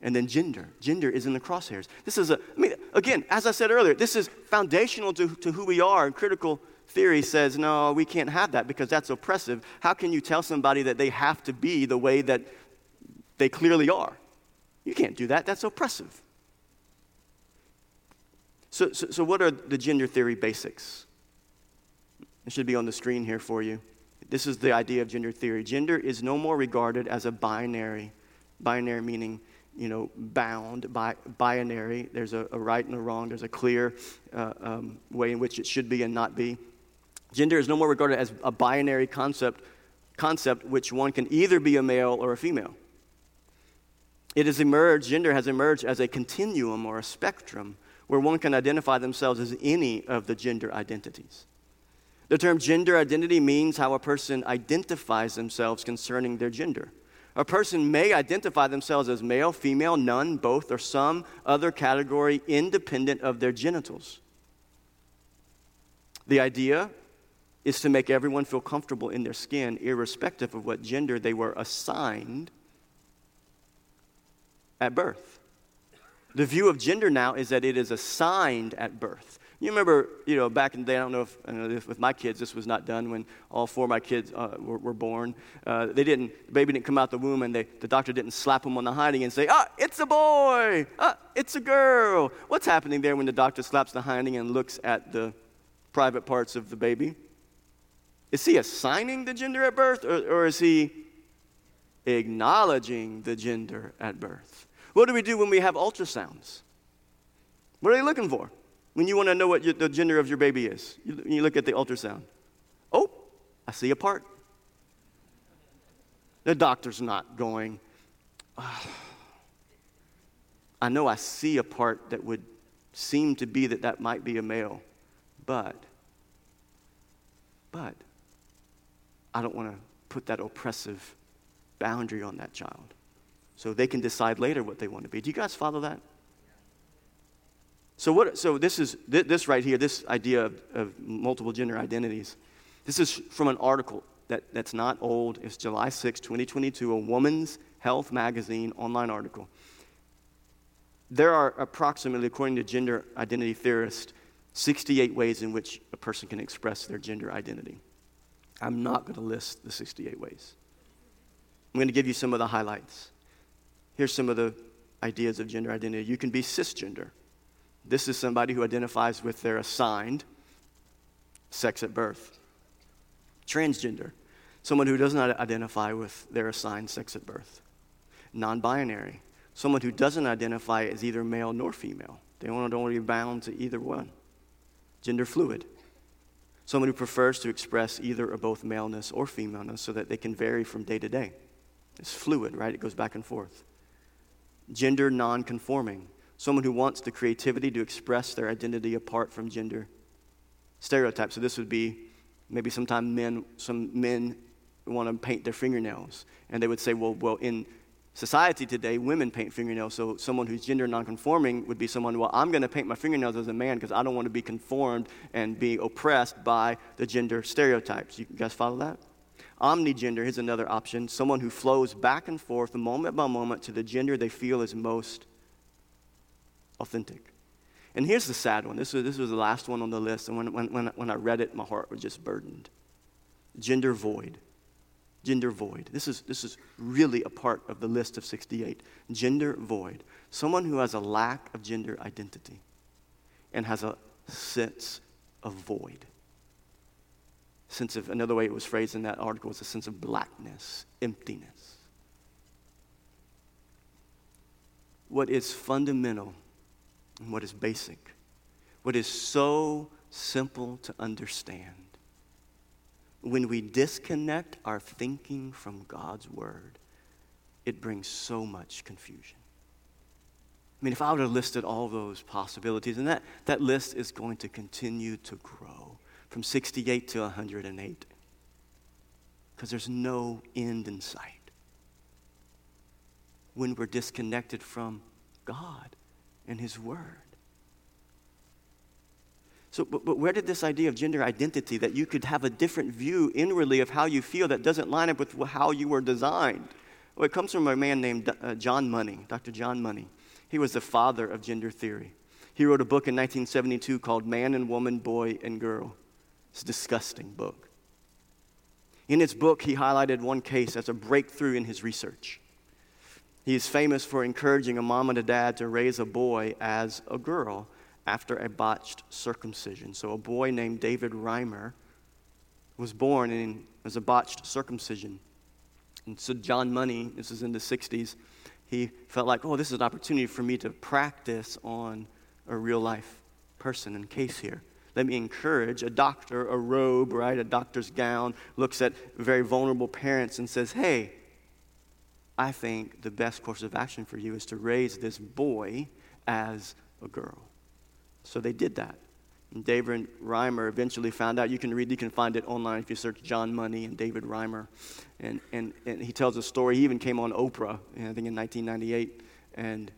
And then gender. Gender is in the crosshairs. This is a, I mean, again, as I said earlier, this is foundational to, to who we are. And critical theory says, no, we can't have that because that's oppressive. How can you tell somebody that they have to be the way that they clearly are? You can't do that. That's oppressive. So, so, so what are the gender theory basics? It should be on the screen here for you. This is the idea of gender theory. Gender is no more regarded as a binary, binary meaning, you know, bound by binary. There's a, a right and a wrong. There's a clear uh, um, way in which it should be and not be. Gender is no more regarded as a binary concept, concept which one can either be a male or a female. It has emerged, gender has emerged as a continuum or a spectrum where one can identify themselves as any of the gender identities. The term gender identity means how a person identifies themselves concerning their gender. A person may identify themselves as male, female, none, both, or some other category independent of their genitals. The idea is to make everyone feel comfortable in their skin, irrespective of what gender they were assigned at birth. The view of gender now is that it is assigned at birth. You remember, you know, back in the day, I don't know if, I know if with my kids this was not done when all four of my kids uh, were, were, born. Uh, they didn't, the baby didn't come out the womb and they, the doctor didn't slap them on the hinding and say, ah, it's a boy, ah, it's a girl. What's happening there when the doctor slaps the hinding and looks at the private parts of the baby? Is he assigning the gender at birth or, or is he acknowledging the gender at birth? What do we do when we have ultrasounds? What are they looking for? When you want to know what the gender of your baby is. You, you look at the ultrasound. Oh, I see a part. The doctor's not going, oh, I know I see a part that would seem to be that that might be a male, but, but, I don't want to put that oppressive boundary on that child. So they can decide later what they want to be. Do you guys follow that? So, what, so this is this right here, this idea of, of multiple gender identities. This is from an article that, that's not old. It's July 6, 2022, a Woman's Health Magazine online article. There are approximately, according to gender identity theorists, 68 ways in which a person can express their gender identity. I'm not going to list the 68 ways. I'm going to give you some of the highlights. Here's some of the ideas of gender identity. You can be cisgender. This is somebody who identifies with their assigned sex at birth. Transgender, someone who does not identify with their assigned sex at birth. Non binary, someone who doesn't identify as either male nor female. They don't want to be bound to either one. Gender fluid, someone who prefers to express either or both maleness or femaleness so that they can vary from day to day. It's fluid, right? It goes back and forth. Gender non conforming, someone who wants the creativity to express their identity apart from gender stereotypes. So this would be maybe sometimes men, some men want to paint their fingernails, and they would say, well, well, in society today, women paint fingernails. So someone who's gender nonconforming would be someone, well, I'm going to paint my fingernails as a man because I don't want to be conformed and be oppressed by the gender stereotypes. You guys follow that? Omnigender is another option, someone who flows back and forth moment by moment to the gender they feel is most authentic. And here's the sad one. This was, this was the last one on the list. And when, when, when I read it, my heart was just burdened. Gender void. Gender void. This is, this is really a part of the list of 68. Gender void. Someone who has a lack of gender identity and has a sense of void. Sense of, another way it was phrased in that article was a sense of blackness, emptiness. What is fundamental and what is basic, what is so simple to understand. when we disconnect our thinking from God's word, it brings so much confusion. I mean, if I would have listed all those possibilities, and that, that list is going to continue to grow from 68 to 108 because there's no end in sight when we're disconnected from God and His Word. So, but, but, where did this idea of gender identity, that you could have a different view inwardly of how you feel that doesn't line up with how you were designed? Well, it comes from a man named uh, John Money, Dr. John Money. He was the father of gender theory. He wrote a book in 1972 called Man and Woman, Boy and Girl. It's a disgusting book. In his book, he highlighted one case as a breakthrough in his research. He is famous for encouraging a mom and a dad to raise a boy as a girl after a botched circumcision. So, a boy named David Reimer was born in as a botched circumcision. And so, John Money, this is in the 60s, he felt like, oh, this is an opportunity for me to practice on a real life person and case here let me encourage a doctor, a robe, right, a doctor's gown, looks at very vulnerable parents and says, hey, I think the best course of action for you is to raise this boy as a girl. So they did that. And David Reimer eventually found out. You can read, you can find it online if you search John Money and David Reimer. And, and, and he tells a story. He even came on Oprah, I think in 1998. And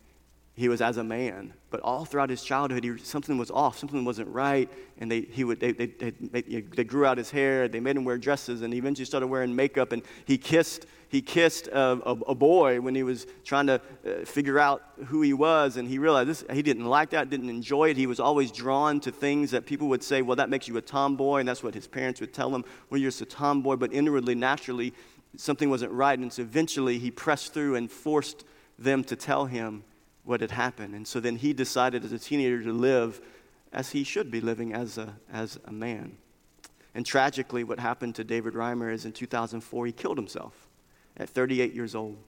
he was as a man. But all throughout his childhood, he, something was off, something wasn't right, and they, he would, they, they, they, they, grew out his hair, they made him wear dresses, and he eventually started wearing makeup, and he kissed, he kissed a, a, a boy when he was trying to uh, figure out who he was, and he realized this, he didn't like that, didn't enjoy it. He was always drawn to things that people would say, well, that makes you a tomboy, and that's what his parents would tell him, well, you're just a tomboy, but inwardly, naturally, something wasn't right, and so eventually he pressed through and forced them to tell him what had happened. And so then he decided as a teenager to live as he should be living as a, as a man. And tragically, what happened to David Reimer is in 2004, he killed himself at 38 years old.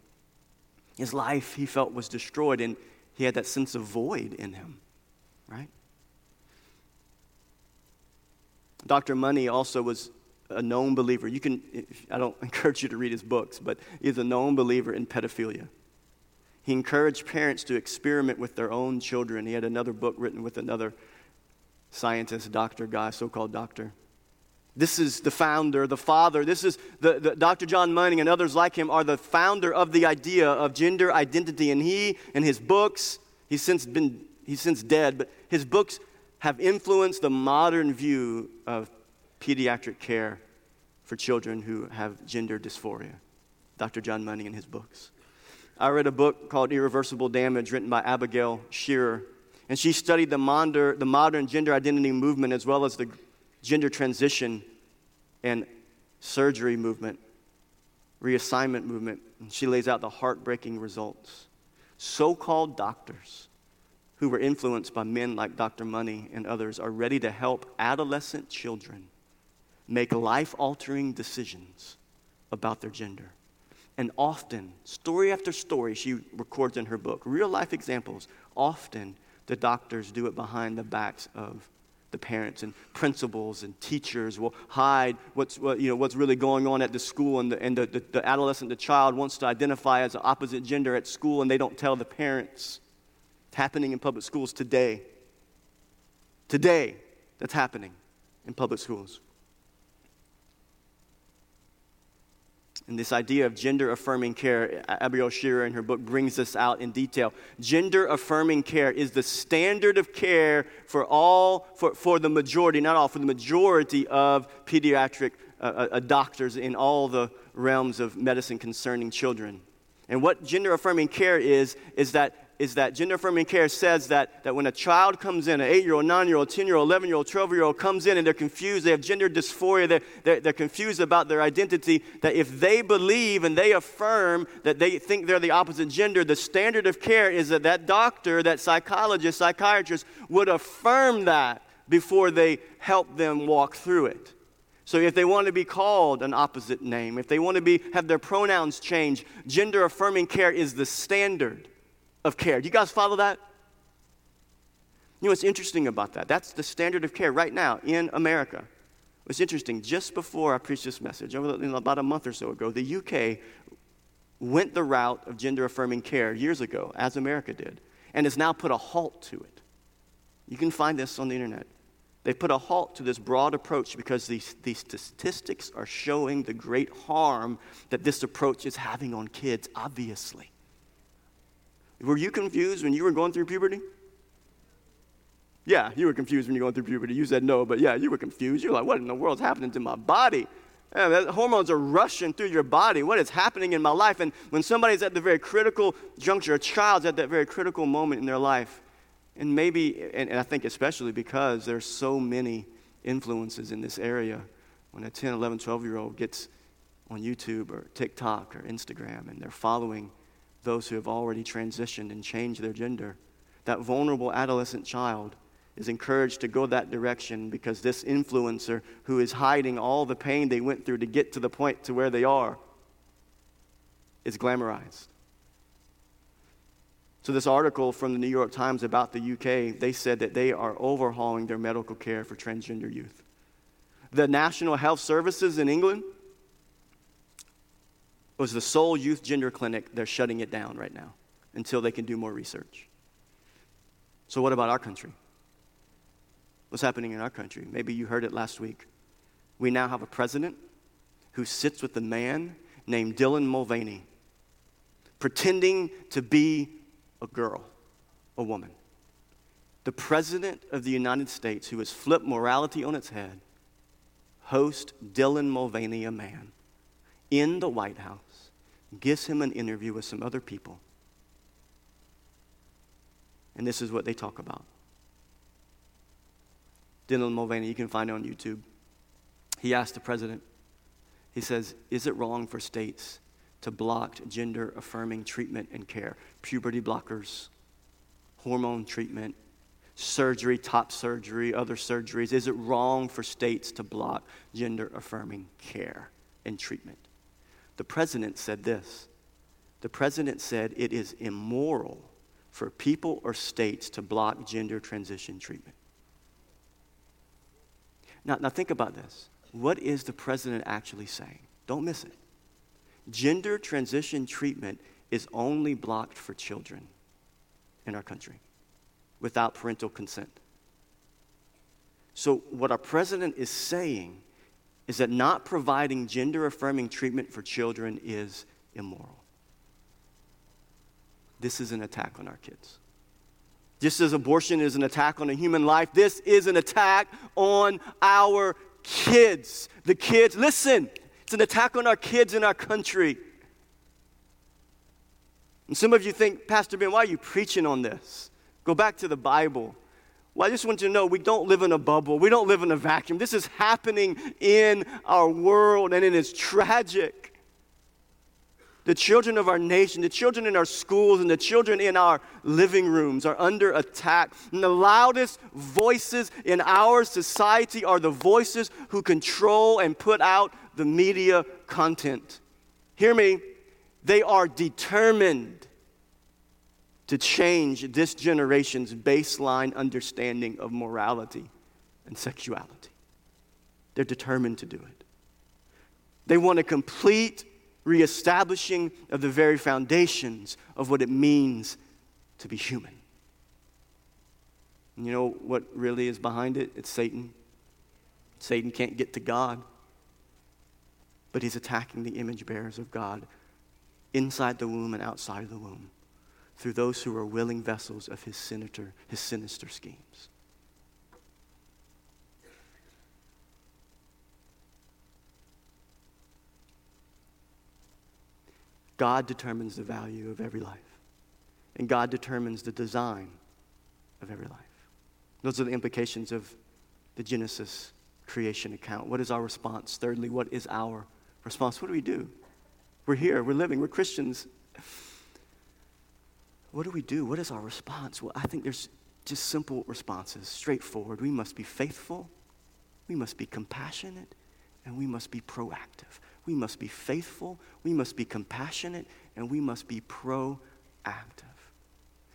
His life, he felt, was destroyed, and he had that sense of void in him, right? Dr. Money also was a known believer. You can, I don't [laughs] encourage you to read his books, but he's a known believer in pedophilia. He encouraged parents to experiment with their own children. He had another book written with another scientist, doctor guy, so called doctor. This is the founder, the father. This is the, the, Dr. John Money and others like him are the founder of the idea of gender identity. And he and his books, he's since been he's since dead, but his books have influenced the modern view of pediatric care for children who have gender dysphoria. Dr. John Money and his books. I read a book called Irreversible Damage written by Abigail Shrier, And she studied the modern, the modern gender identity movement as well as the gender transition and surgery movement, reassignment movement. And she lays out the heartbreaking results. So called doctors who were influenced by men like Dr. Money and others are ready to help adolescent children make life altering decisions about their gender. And often, story after story, she records in her book, real life examples, often the doctors do it behind the backs of the parents and principals and teachers will hide what's, what, you know, what's really going on at the school and, the, and the, the, the adolescent, the child wants to identify as the opposite gender at school and they don't tell the parents. It's happening in public schools today. Today, that's happening in public schools. And this idea of gender affirming care, Abigail Shrier in her book brings this out in detail. Gender affirming care is the standard of care for all, for, for the majority, not all, for the majority of pediatric uh, uh, uh doctors in all the realms of medicine concerning children. And what gender affirming care is, is that is that gender affirming care says that, that when a child comes in, an 8 year old, 9 year old, 10 year old, 11 year old, 12 year old comes in and they're confused, they have gender dysphoria, they're, they're, they're, confused about their identity, that if they believe and they affirm that they think they're the opposite gender, the standard of care is that that doctor, that psychologist, psychiatrist would affirm that before they help them walk through it. So if they want to be called an opposite name, if they want to be, have their pronouns changed, gender affirming care is the standard of care. Do you guys follow that? You know what's interesting about that? That's the standard of care right now in America. It's interesting, just before I preached this message, about a month or so ago, the UK went the route of gender affirming care years ago, as America did, and has now put a halt to it. You can find this on the internet. They put a halt to this broad approach because these, these statistics are showing the great harm that this approach is having on kids, obviously. Were you confused when you were going through puberty? Yeah, you were confused when you were going through puberty. You said no, but yeah, you were confused. You're like, what in the world's happening to my body? Yeah, hormones are rushing through your body. What is happening in my life? And when somebody's at the very critical juncture, a child's at that very critical moment in their life, and maybe, and, and I think especially because there's so many influences in this area, when a 10, 11, 12 year old gets on YouTube or TikTok or Instagram and they're following those who have already transitioned and changed their gender, that vulnerable adolescent child is encouraged to go that direction because this influencer who is hiding all the pain they went through to get to the point to where they are is glamorized. So, this article from the New York Times about the UK, they said that they are overhauling their medical care for transgender youth. The National Health Services in England was the sole youth gender clinic. They're shutting it down right now until they can do more research. So, what about our country? what's happening in our country. Maybe you heard it last week. We now have a president who sits with a man named Dylan Mulvaney, pretending to be a girl, a woman. The president of the United States, who has flipped morality on its head, host Dylan Mulvaney, a man, in the White House, gives him an interview with some other people. And this is what they talk about. Dylan Mulvaney, you can find it on YouTube. He asked the president, he says, Is it wrong for states to block gender affirming treatment and care? Puberty blockers, hormone treatment, surgery, top surgery, other surgeries. Is it wrong for states to block gender affirming care and treatment? The president said this. The president said it is immoral for people or states to block gender transition treatment. Now, now think about this. What is the president actually saying? Don't miss it. Gender transition treatment is only blocked for children in our country without parental consent. So, what our president is saying is that not providing gender affirming treatment for children is immoral. This is an attack on our kids. Just as abortion is an attack on a human life, this is an attack on our kids. The kids, listen, it's an attack on our kids in our country. And some of you think, Pastor Ben, why are you preaching on this? Go back to the Bible. Well, I just want you to know we don't live in a bubble. We don't live in a vacuum. This is happening in our world, and it is tragic the children of our nation, the children in our schools, and the children in our living rooms are under attack. And the loudest voices in our society are the voices who control and put out the media content. Hear me, they are determined to change this generation's baseline understanding of morality and sexuality. They're determined to do it. They want a complete reestablishing of the very foundations of what it means to be human. And you know what really is behind it? It's Satan. Satan can't get to God, but he's attacking the image bearers of God inside the womb and outside of the womb through those who are willing vessels of his sinister, his sinister schemes. God determines the value of every life, and God determines the design of every life. Those are the implications of the Genesis creation account. What is our response? Thirdly, what is our response? What do we do? We're here, we're living, we're Christians. What do we do? What is our response? Well, I think there's just simple responses, straightforward. We must be faithful, we must be compassionate, and we must be proactive. We must be faithful, we must be compassionate, and we must be proactive.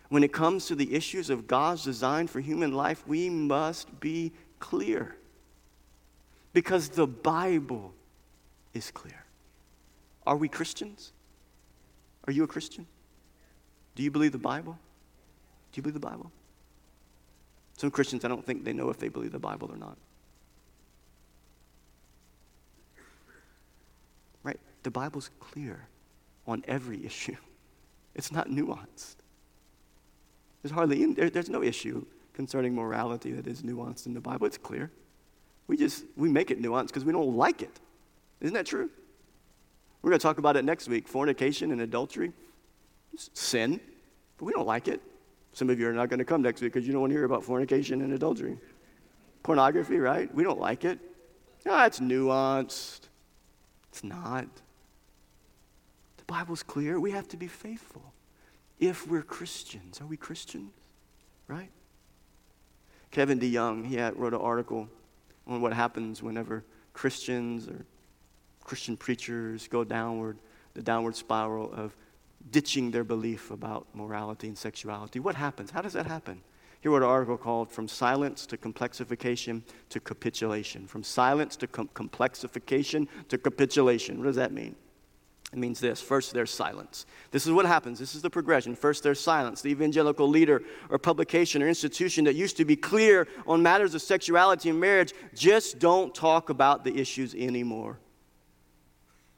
When it comes to the issues of God's design for human life, we must be clear. Because the Bible is clear. Are we Christians? Are you a Christian? Do you believe the Bible? Do you believe the Bible? Some Christians, I don't think they know if they believe the Bible or not. Right? The Bible's clear on every issue, [laughs] it's not nuanced. There's hardly, there, there's no issue concerning morality that is nuanced in the Bible. It's clear. We just, we make it nuanced because we don't like it. Isn't that true? We're going to talk about it next week fornication and adultery. Sin, but we don't like it. Some of you are not going to come next week because you don't want to hear about fornication and adultery. Pornography, right? We don't like it. Ah, it's nuanced. It's not. The Bible's clear. We have to be faithful if we're Christians. Are we Christians? Right? Kevin DeYoung, he had, wrote an article on what happens whenever Christians or Christian preachers go downward, the downward spiral of ditching their belief about morality and sexuality. What happens? How does that happen? He what an article called From Silence to Complexification to Capitulation. From silence to com- complexification to capitulation. What does that mean? It means this first, there's silence. This is what happens. This is the progression. First, there's silence. The evangelical leader or publication or institution that used to be clear on matters of sexuality and marriage just don't talk about the issues anymore.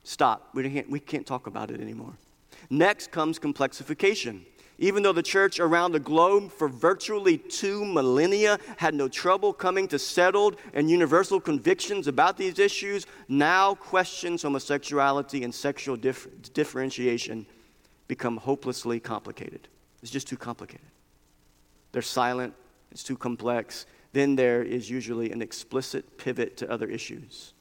Stop. We can't, we can't talk about it anymore. Next comes complexification. Even though the church around the globe for virtually two millennia had no trouble coming to settled and universal convictions about these issues, now questions homosexuality and sexual dif- differentiation become hopelessly complicated. It's just too complicated. They're silent, it's too complex. Then there is usually an explicit pivot to other issues.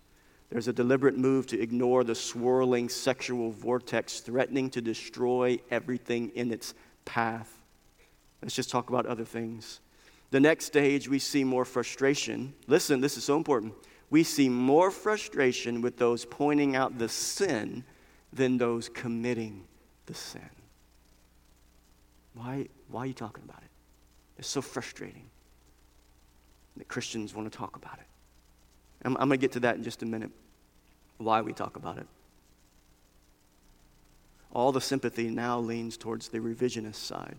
There's a deliberate move to ignore the swirling sexual vortex threatening to destroy everything in its path. Let's just talk about other things. The next stage, we see more frustration. Listen, this is so important. We see more frustration with those pointing out the sin than those committing the sin. Why, why are you talking about it? It's so frustrating that Christians want to talk about it. I'm, I'm going to get to that in just a minute, why we talk about it all the sympathy now leans towards the revisionist side.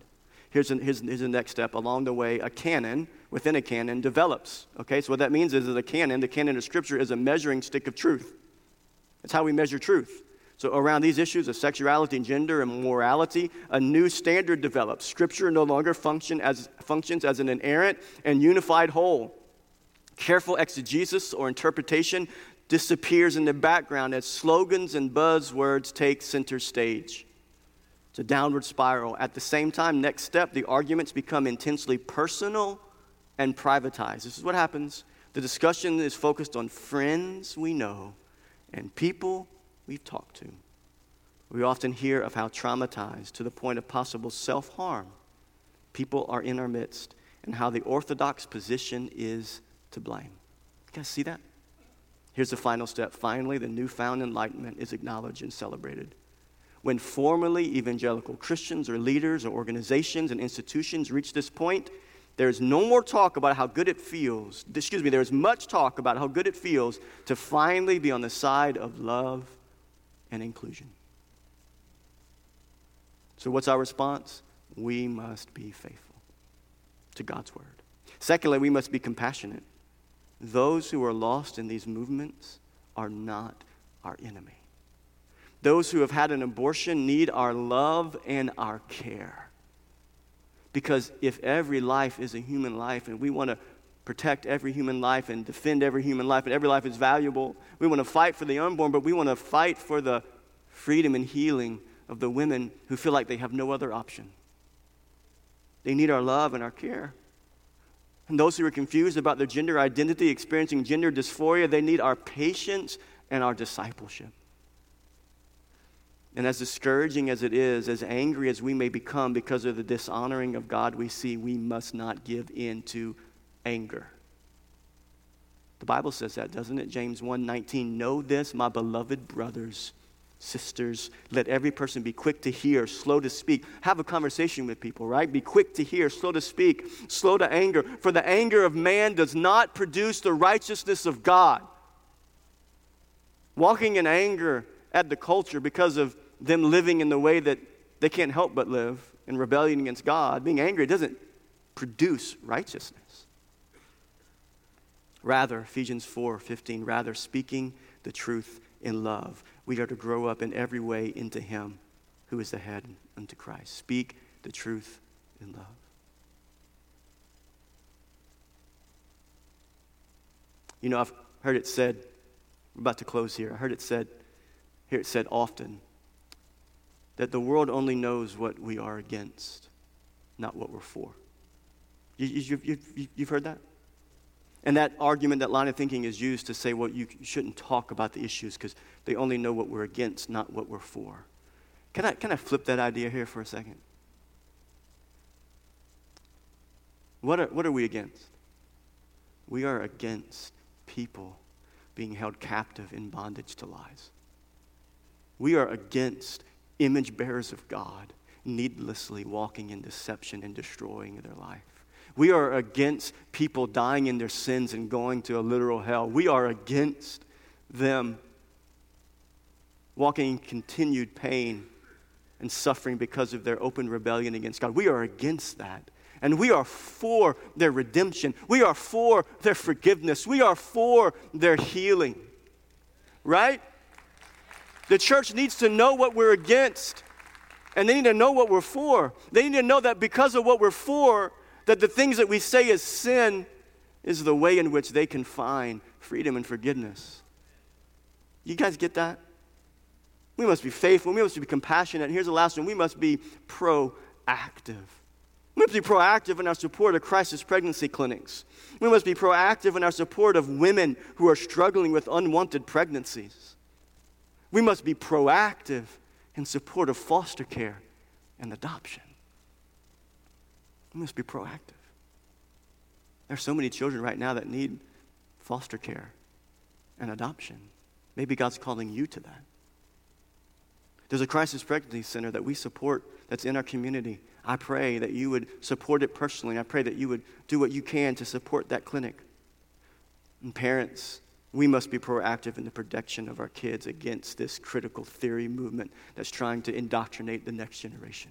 Here's, an, here's, here's the next step. Along the way, a canon within a canon develops. Okay, so what that means is that a canon, the canon of Scripture, is a measuring stick of truth. It's how we measure truth. So, around these issues of sexuality and gender and morality, a new standard develops. Scripture no longer function as, functions as an inerrant and unified whole. Careful exegesis or interpretation disappears in the background as slogans and buzzwords take center stage. It's a downward spiral. At the same time, next step, the arguments become intensely personal and privatized. This is what happens. The discussion is focused on friends we know and people we've talked to. We often hear of how traumatized to the point of possible self harm people are in our midst and how the orthodox position is to blame. You guys see that? Here's the final step. Finally, the newfound enlightenment is acknowledged and celebrated. When formerly evangelical Christians or leaders or organizations and institutions reach this point, there is no more talk about how good it feels. Excuse me, there is much talk about how good it feels to finally be on the side of love and inclusion. So, what's our response? We must be faithful to God's word. Secondly, we must be compassionate. Those who are lost in these movements are not our enemy. Those who have had an abortion need our love and our care. Because if every life is a human life and we want to protect every human life and defend every human life and every life is valuable, we want to fight for the unborn, but we want to fight for the freedom and healing of the women who feel like they have no other option. They need our love and our care. And those who are confused about their gender identity, experiencing gender dysphoria, they need our patience and our discipleship. And as discouraging as it is, as angry as we may become because of the dishonoring of God we see, we must not give in to anger. The Bible says that, doesn't it? James 1:19, "Know this, my beloved brothers, sisters. Let every person be quick to hear, slow to speak. Have a conversation with people, right? Be quick to hear, slow to speak, slow to anger. For the anger of man does not produce the righteousness of God. walking in anger at the culture because of them living in the way that they can't help but live in rebellion against God. Being angry doesn't produce righteousness. Rather, Ephesians 4 15, rather speaking the truth in love, we are to grow up in every way into Him who is the head unto Christ. Speak the truth in love. You know, I've heard it said, I'm about to close here. I heard it said, hear it said often, that the world only knows what we are against, not what we're for. You, you, you, you, you've heard that? And that argument, that line of thinking is used to say, well, you shouldn't talk about the issues because they only know what we're against, not what we're for. Can I, can I flip that idea here for a second? What are, what are we against? We are against people being held captive in bondage to lies. We are against image bearers of God needlessly walking in deception and destroying their life. We are against people dying in their sins and going to a literal hell. We are against them walking in continued pain and suffering because of their open rebellion against God. We are against that. And we are for their redemption. We are for their forgiveness. We are for their healing. Right? The church needs to know what we're against. And they need to know what we're for. They need to know that because of what we're for, that the things that we say is sin is the way in which they can find freedom and forgiveness. You guys get that? We must be faithful. We must be compassionate. And here's the last one we must be proactive. We must be proactive in our support of crisis pregnancy clinics. We must be proactive in our support of women who are struggling with unwanted pregnancies. We must be proactive in support of foster care and adoption. We must be proactive. There are so many children right now that need foster care and adoption. Maybe God's calling you to that. There's a crisis pregnancy center that we support that's in our community. I pray that you would support it personally. I pray that you would do what you can to support that clinic. And parents, we must be proactive in the protection of our kids against this critical theory movement that's trying to indoctrinate the next generation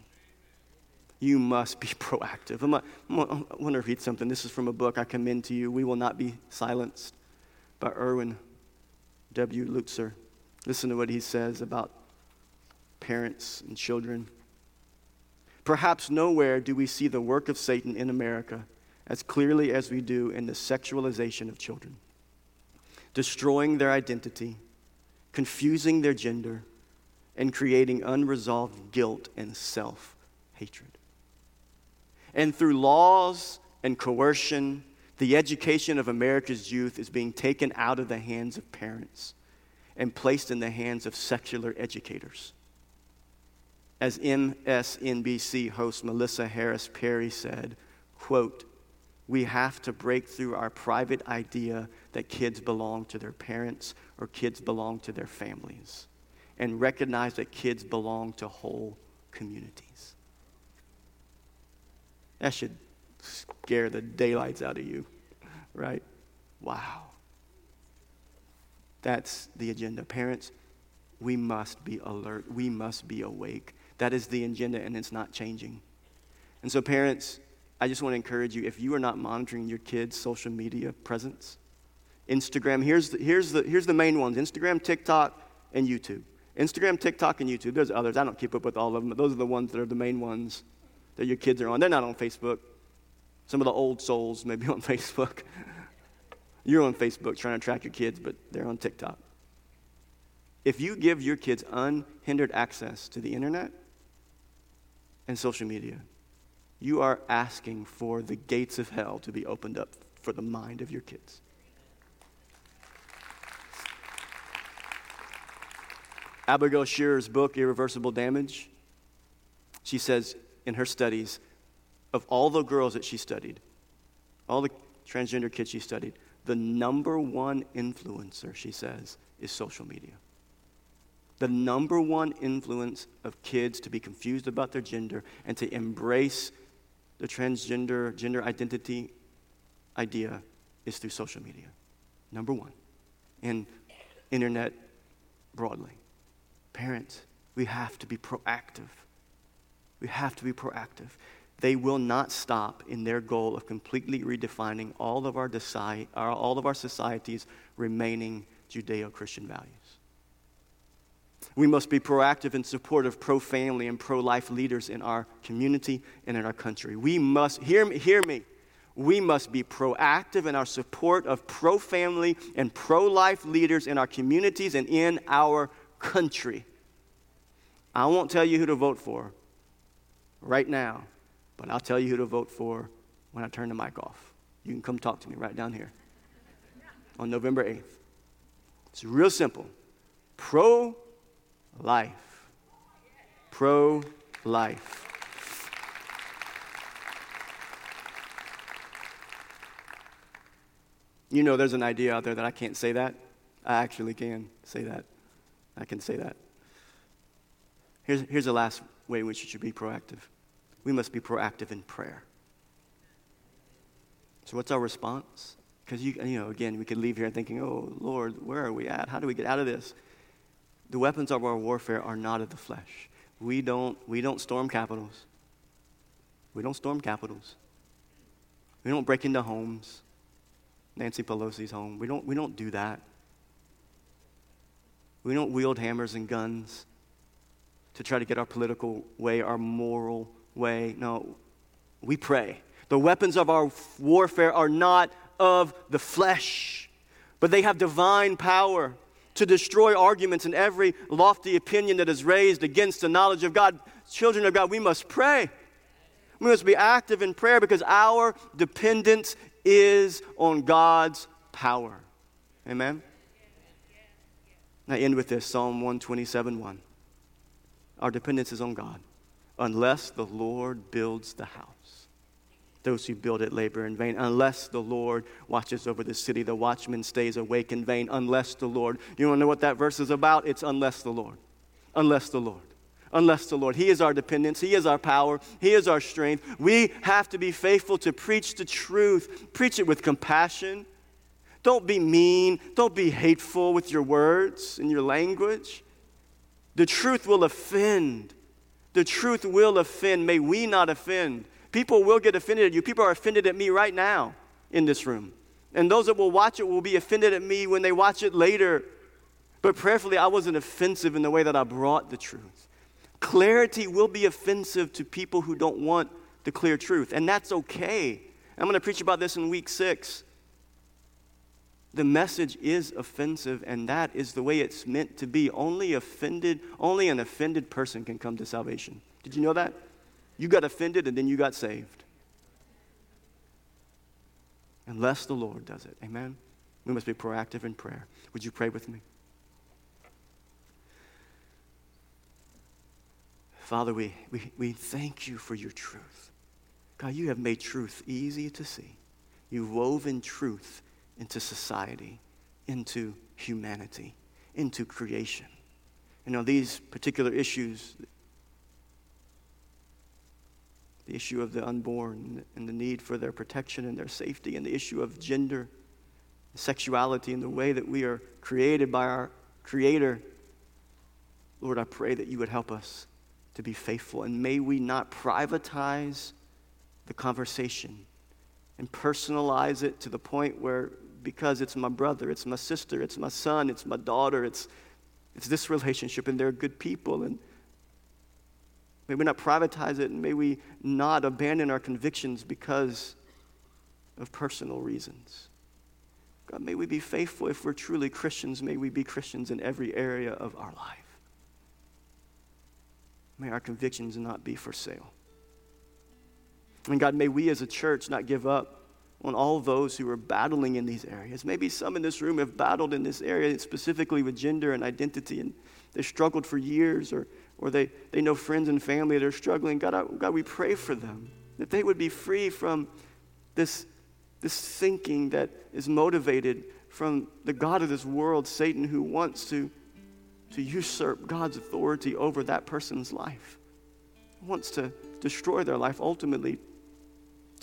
you must be [laughs] proactive. I'm a, I'm I want to read something. This is from a book I commend to you. We Will Not Be Silenced by Erwin W. Lutzer. Listen to what he says about parents and children. Perhaps nowhere do we see the work of Satan in America as clearly as we do in the sexualization of children, destroying their identity, confusing their gender, and creating unresolved guilt and self hatred. And through laws and coercion, the education of America's youth is being taken out of the hands of parents and placed in the hands of secular educators. As MSNBC host Melissa Harris Perry said, quote, we have to break through our private idea that kids belong to their parents or kids belong to their families and recognize that kids belong to whole communities. That should scare the daylights out of you, right? Wow. That's the agenda. Parents, we must be alert. We must be awake. That is the agenda, and it's not changing. And so, parents, I just want to encourage you if you are not monitoring your kids' social media presence, Instagram, here's the, here's the, here's the main ones Instagram, TikTok, and YouTube. Instagram, TikTok, and YouTube. There's others. I don't keep up with all of them, but those are the ones that are the main ones that your kids are on. They're not on Facebook. Some of the old souls may be [laughs] on Facebook. You're on Facebook trying to track your kids, but they're on TikTok. If you give your kids unhindered access to the internet and social media, you are asking for the gates of hell to be opened up for the mind of your kids. Abigail Shrier's book, Irreversible Damage, she says, in her studies of all the girls that she studied, all the transgender kids she studied, the number one influencer, she says, is social media. The number one influence of kids to be confused about their gender and to embrace the transgender gender identity idea is through social media. Number one. And internet broadly. Parents, we have to be proactive. We have to be proactive. They will not stop in their goal of completely redefining all of our, deci- all of our society's remaining Judeo Christian values. We must be proactive in support of pro family and pro life leaders in our community and in our country. We must, hear me, hear me, we must be proactive in our support of pro family and pro life leaders in our communities and in our country. I won't tell you who to vote for right now, but I'll tell you who to vote for when I turn the mic off. You can come talk to me right down here on November 8th. It's real simple pro life. Pro life. You know, there's an idea out there that I can't say that. I actually can say that. I can say that. Here's, here's the last way in which you should be proactive we must be proactive in prayer. So, what's our response? Because, you, you know, again, we could leave here thinking, oh, Lord, where are we at? How do we get out of this? The weapons of our warfare are not of the flesh. We don't, we don't storm capitols. We don't storm capitols. We don't break into homes. Nancy Pelosi's home. We don't, we don't do that. We don't wield hammers and guns to try to get our political way, our moral way. No, we pray. The weapons of our warfare are not of the flesh, but they have divine power to destroy arguments and every lofty opinion that is raised against the knowledge of God. Children of God, we must pray. We must be active in prayer because our dependence is on God's power. Amen? I end with this Psalm 127 1. Our dependence is on God unless the Lord builds the house. Those who build it labor in vain. Unless the Lord watches over the city, the watchman stays awake in vain. Unless the Lord. You want to know what that verse is about? It's unless the Lord. Unless the Lord. Unless the Lord. He is our dependence. He is our power. He is our strength. We have to be faithful to preach the truth. Preach it with compassion. Don't be mean. Don't be hateful with your words and your language. The truth will offend. The truth will offend. May we not offend. People will get offended at you. People are offended at me right now in this room. And those that will watch it will be offended at me when they watch it later. But prayerfully, I wasn't offensive in the way that I brought the truth. Clarity will be offensive to people who don't want the clear truth, and that's okay. I'm going to preach about this in week six. The message is offensive, and that is the way it's meant to be. Only offended, only an offended person can come to salvation. Did you know that? You got offended and then you got saved. Unless the Lord does it. Amen? We must be proactive in prayer. Would you pray with me? Father, we, we, we thank you for your truth. God, you have made truth easy to see. You've woven truth into society, into humanity, into creation. You know, these particular issues the issue of the unborn and the need for their protection and their safety, and the issue of gender, sexuality, and the way that we are created by our Creator. Lord, I pray that you would help us to be faithful, and may we not privatize the conversation and personalize it to the point where, because it's my brother, it's my sister, it's my son, it's my daughter, it's, it's this relationship, and they're good people, and May we not privatize it, and may we not abandon our convictions because of personal reasons. God, may we be faithful if we're truly Christians. May we be Christians in every area of our life. May our convictions not be for sale. And God, may we as a church not give up on all those who are battling in these areas. Maybe some in this room have battled in this area, specifically with gender and identity, and they've struggled for years or or they, they know friends and family that are struggling. God, I, God, we pray for them that they would be free from this, this thinking that is motivated from the God of this world, Satan, who wants to, to usurp God's authority over that person's life, wants to destroy their life ultimately,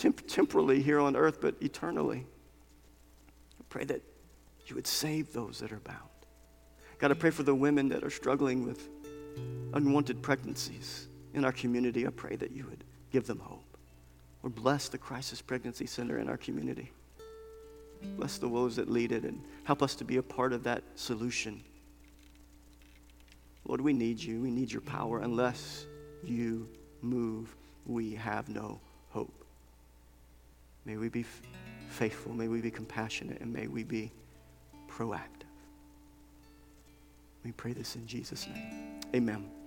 temp- temporally here on earth, but eternally. I pray that you would save those that are bound. God, I pray for the women that are struggling with unwanted pregnancies in our community. I pray that you would give them hope. Lord, bless the Crisis Pregnancy Center in our community. Bless the woes that lead it and help us to be a part of that solution. Lord, we need you. We need your power. Unless you move, we have no. May we be f- faithful. May we be compassionate. And may we be proactive. We pray this in Jesus' name. Amen.